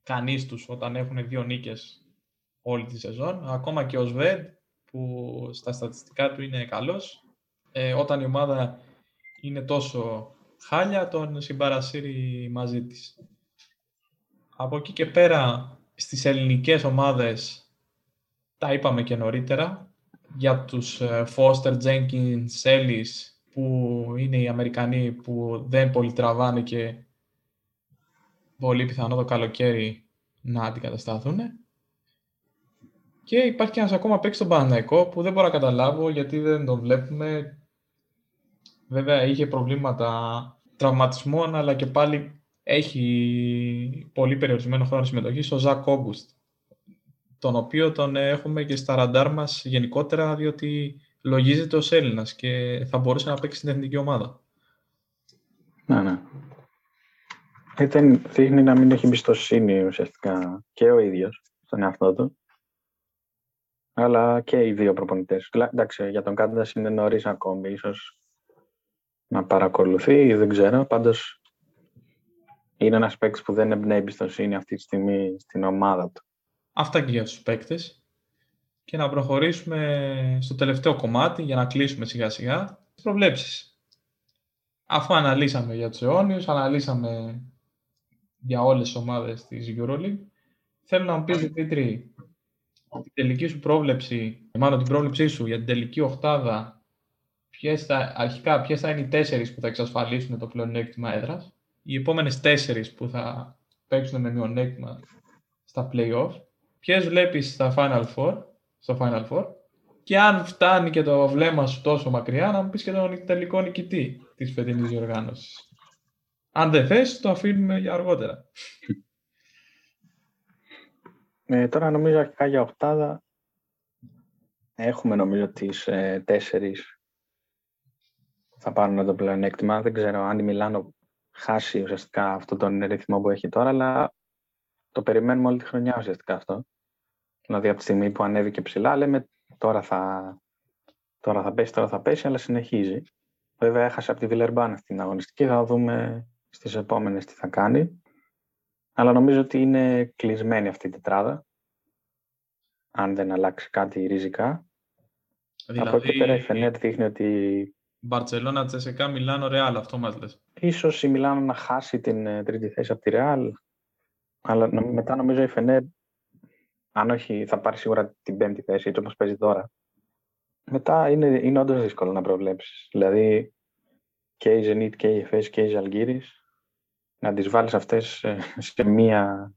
Speaker 1: κανείς τους όταν έχουν δύο νίκες όλη τη σεζόν. Ακόμα και ο Σβέντ που στα στατιστικά του είναι καλός. Ε, όταν η ομάδα είναι τόσο χάλια, τον συμπαρασύρει μαζί της. Από εκεί και πέρα, στις ελληνικές ομάδες, τα είπαμε και νωρίτερα, για τους ε, Foster, Jenkins, Ellis, που είναι οι Αμερικανοί που δεν πολύ τραβάνε και πολύ πιθανό το καλοκαίρι να αντικαταστάθουν. Και υπάρχει και ένας ακόμα παίκτης στον Παναναϊκό που δεν μπορώ να καταλάβω γιατί δεν τον βλέπουμε. Βέβαια είχε προβλήματα τραυματισμών αλλά και πάλι έχει πολύ περιορισμένο χρόνο συμμετοχής ο Ζακ Όγκουστ τον οποίο τον έχουμε και στα ραντάρ μας γενικότερα διότι λογίζεται ως Έλληνας και θα μπορούσε να παίξει στην εθνική ομάδα.
Speaker 2: Ναι, ναι. Ήταν, δείχνει να μην έχει εμπιστοσύνη ουσιαστικά και ο ίδιος στον εαυτό του. Αλλά και οι δύο προπονητές. Εντάξει, για τον Κάντας είναι νωρίς ακόμη. Ίσως να παρακολουθεί ή δεν ξέρω. Πάντως είναι ένας παίκτης που δεν εμπνέει εμπιστοσύνη αυτή τη στιγμή στην ομάδα του.
Speaker 1: Αυτά και για τους παίκτες και να προχωρήσουμε στο τελευταίο κομμάτι για να κλείσουμε σιγά σιγά τις προβλέψεις. Αφού αναλύσαμε για τους αιώνιους, αναλύσαμε για όλες τις ομάδες της EuroLeague, θέλω να μου πεις, Δημήτρη, την τελική σου πρόβλεψη, μάλλον την πρόβλεψή σου για την τελική οχτάδα, ποιες θα, αρχικά ποιες θα είναι οι τέσσερις που θα εξασφαλίσουν το πλεονέκτημα έδρας, οι επόμενες τέσσερις που θα παίξουν με μειονέκτημα στα play-off, ποιες βλέπεις στα Final Four στο Final Four. Και αν φτάνει και το βλέμμα σου τόσο μακριά, να μου πεις και τον τελικό νικητή της φετινής διοργάνωσης. Αν δεν θες, το αφήνουμε για αργότερα.
Speaker 2: Ε, τώρα νομίζω αρχικά για οχτάδα έχουμε νομίζω τις ε, τέσσερις θα πάρουν το πλεονέκτημα. Δεν ξέρω αν η Μιλάνο χάσει ουσιαστικά αυτόν τον ρυθμό που έχει τώρα, αλλά το περιμένουμε όλη τη χρονιά ουσιαστικά αυτό. Δηλαδή από τη στιγμή που ανέβηκε ψηλά, λέμε τώρα θα, τώρα θα πέσει, τώρα θα πέσει, αλλά συνεχίζει. Βέβαια έχασε από τη Βιλερμπάν αυτή την αγωνιστική, θα δούμε στις επόμενες τι θα κάνει. Αλλά νομίζω ότι είναι κλεισμένη αυτή η τετράδα, αν δεν αλλάξει κάτι ριζικά. Δηλαδή, από εκεί πέρα η Φενέρ δείχνει ότι...
Speaker 1: Μπαρτσελώνα, Τσεσεκά, Μιλάνο, Ρεάλ, αυτό μας λες.
Speaker 2: Ίσως η Μιλάνο να χάσει την ε, τρίτη θέση από τη Ρεάλ, αλλά μετά νομίζω η Φενέρ αν όχι, θα πάρει σίγουρα την πέμπτη θέση, έτσι όπως παίζει τώρα. Μετά είναι, είναι όντως δύσκολο να προβλέψεις. Δηλαδή και η Zenit και η Εφές και η Ζαλγκύρης να τις βάλεις αυτές σε μία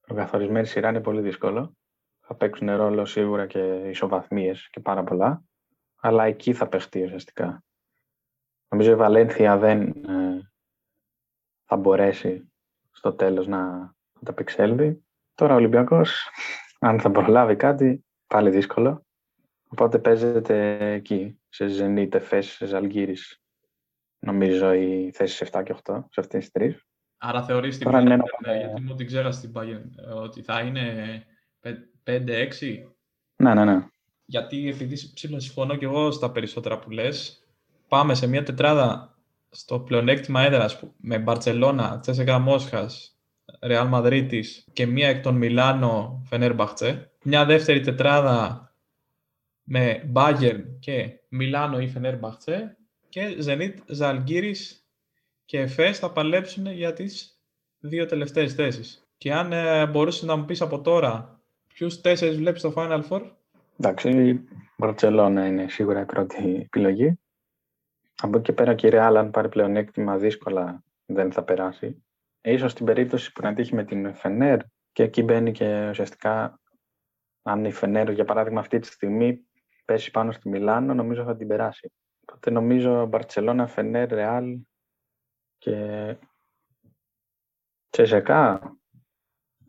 Speaker 2: προκαθορισμένη σειρά είναι πολύ δύσκολο. Θα παίξουν ρόλο σίγουρα και ισοβαθμίες και πάρα πολλά. Αλλά εκεί θα παιχτεί ουσιαστικά. Νομίζω η Βαλένθια δεν ε, θα μπορέσει στο τέλος να, να τα πεξέλθει. Τώρα ο Ολυμπιακός, αν θα προλάβει κάτι, πάλι δύσκολο. Οπότε παίζεται εκεί, σε Zenit, Εφές, σε Ζαλγκύρης. Νομίζω οι θέσεις 7 και 8, σε αυτές τις τρεις.
Speaker 1: Άρα θεωρείς την Bayern, γιατί μου την ξέχασα την Bayern, ότι θα είναι 5-6.
Speaker 2: Ναι, ναι, ναι.
Speaker 1: Γιατί επειδή ψήλω συμφωνώ και εγώ στα περισσότερα που λες, πάμε σε μια τετράδα στο πλεονέκτημα έδρας με Μπαρτσελώνα, Τσέσσεκα Μόσχας, Ρεάλ Μαδρίτης και μία εκ των Μιλάνο Φενέρμπαχτσε. Μια δεύτερη τετράδα με Μπάγερν και Μιλάνο ή Φενέρμπαχτσε και Ζενίτ, Ζαλγκύρης και Εφές θα παλέψουν για τις δύο τελευταίες θέσεις. Και αν ε, μπορούσες να μου πεις από τώρα Ποιους τέσσερις βλέπεις στο Final Four?
Speaker 2: Εντάξει, η Μπαρτσελώνα είναι σίγουρα η πρώτη επιλογή. Από εκεί και πέρα και η Real, αν πάρει πλεονέκτημα, δύσκολα δεν θα περάσει. Ίσως στην περίπτωση που να τύχει με την Φενέρ και εκεί μπαίνει και ουσιαστικά αν η Φενέρ, για παράδειγμα, αυτή τη στιγμή πέσει πάνω στη Μιλάνο, νομίζω θα την περάσει. Οπότε νομίζω Μπαρτσελώνα, Φενέρ, Ρεάλ και Τσεσεκά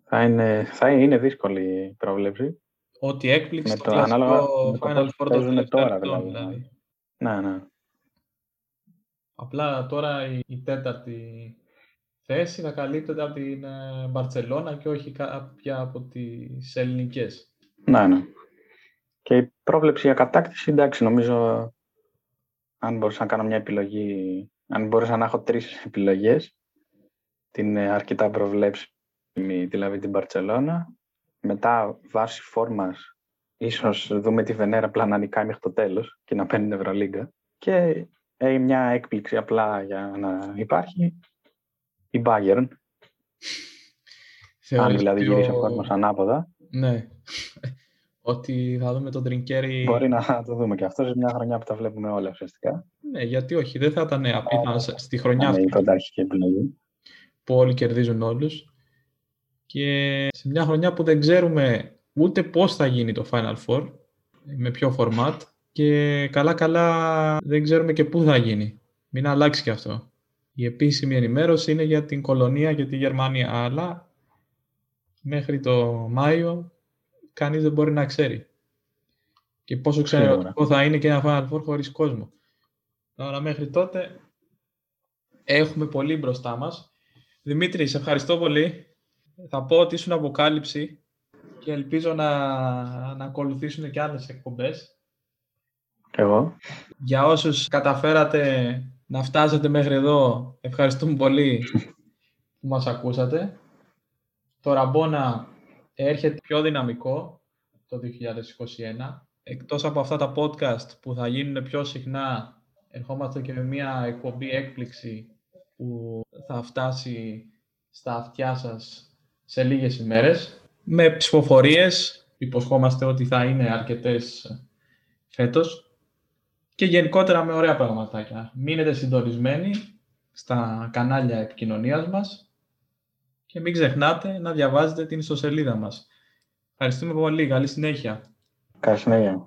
Speaker 2: θα είναι, θα είναι δύσκολη η πρόβλεψη.
Speaker 1: Ό,τι έκπληξη
Speaker 2: με το, ανάλογα με το Final Four παίζουν τώρα δηλαδή. δηλαδή. Ναι, ναι.
Speaker 1: Απλά τώρα η, η τέταρτη θέση θα καλύπτεται από την ε, Μπαρτσελώνα και όχι κάποια από τις ελληνικές.
Speaker 2: Ναι, ναι. Και η πρόβλεψη για κατάκτηση, εντάξει, νομίζω αν μπορούσα να κάνω μια επιλογή, αν μπορούσα να έχω τρεις επιλογές, την ε, αρκετά προβλέψιμη, δηλαδή την Μπαρτσελώνα, μετά βάση φόρμας, ίσως δούμε τη Βενέρα απλά να νικάει μέχρι το τέλος και να παίρνει την Ευρωλίγκα και ε, μια έκπληξη απλά για να υπάρχει, η Bayern. Αν δηλαδή γυρίσει ο κόσμος ανάποδα.
Speaker 1: Ναι ότι θα δούμε τον Τριγκέρι.
Speaker 2: Μπορεί να το δούμε και αυτό σε μια χρονιά που τα βλέπουμε όλα ουσιαστικά.
Speaker 1: Ναι, γιατί όχι, δεν θα ήταν απίθανο στη χρονιά αυτή.
Speaker 2: Ναι, η επιλογή.
Speaker 1: Που όλοι κερδίζουν όλους. Και σε μια χρονιά που δεν ξέρουμε ούτε πώς θα γίνει το Final Four, με ποιο format, και καλά-καλά δεν ξέρουμε και πού θα γίνει. Μην αλλάξει και αυτό. Η επίσημη ενημέρωση είναι για την Κολονία και τη Γερμανία, αλλά μέχρι το Μάιο κανείς δεν μπορεί να ξέρει. Και πόσο εξαιρετικό θα είναι και ένα Final Four χωρίς κόσμο. Τώρα μέχρι τότε έχουμε πολύ μπροστά μας. Δημήτρη, σε ευχαριστώ πολύ. Θα πω ότι ήσουν αποκάλυψη και ελπίζω να, να ακολουθήσουν και άλλες εκπομπές.
Speaker 2: Εγώ.
Speaker 1: Για όσους καταφέρατε να φτάσετε μέχρι εδώ, ευχαριστούμε πολύ που μας ακούσατε. Το Ραμπόνα έρχεται πιο δυναμικό το 2021. Εκτός από αυτά τα podcast που θα γίνουν πιο συχνά, ερχόμαστε και με μια εκπομπή έκπληξη που θα φτάσει στα αυτιά σας σε λίγες ημέρες. Με ψηφοφορίες, υποσχόμαστε ότι θα είναι αρκετές φέτος. Και γενικότερα με ωραία πραγματάκια. Μείνετε συντονισμένοι στα κανάλια επικοινωνίας μας και μην ξεχνάτε να διαβάζετε την ιστοσελίδα μας. Ευχαριστούμε πολύ. Καλή συνέχεια.
Speaker 2: Καλή συνέχεια.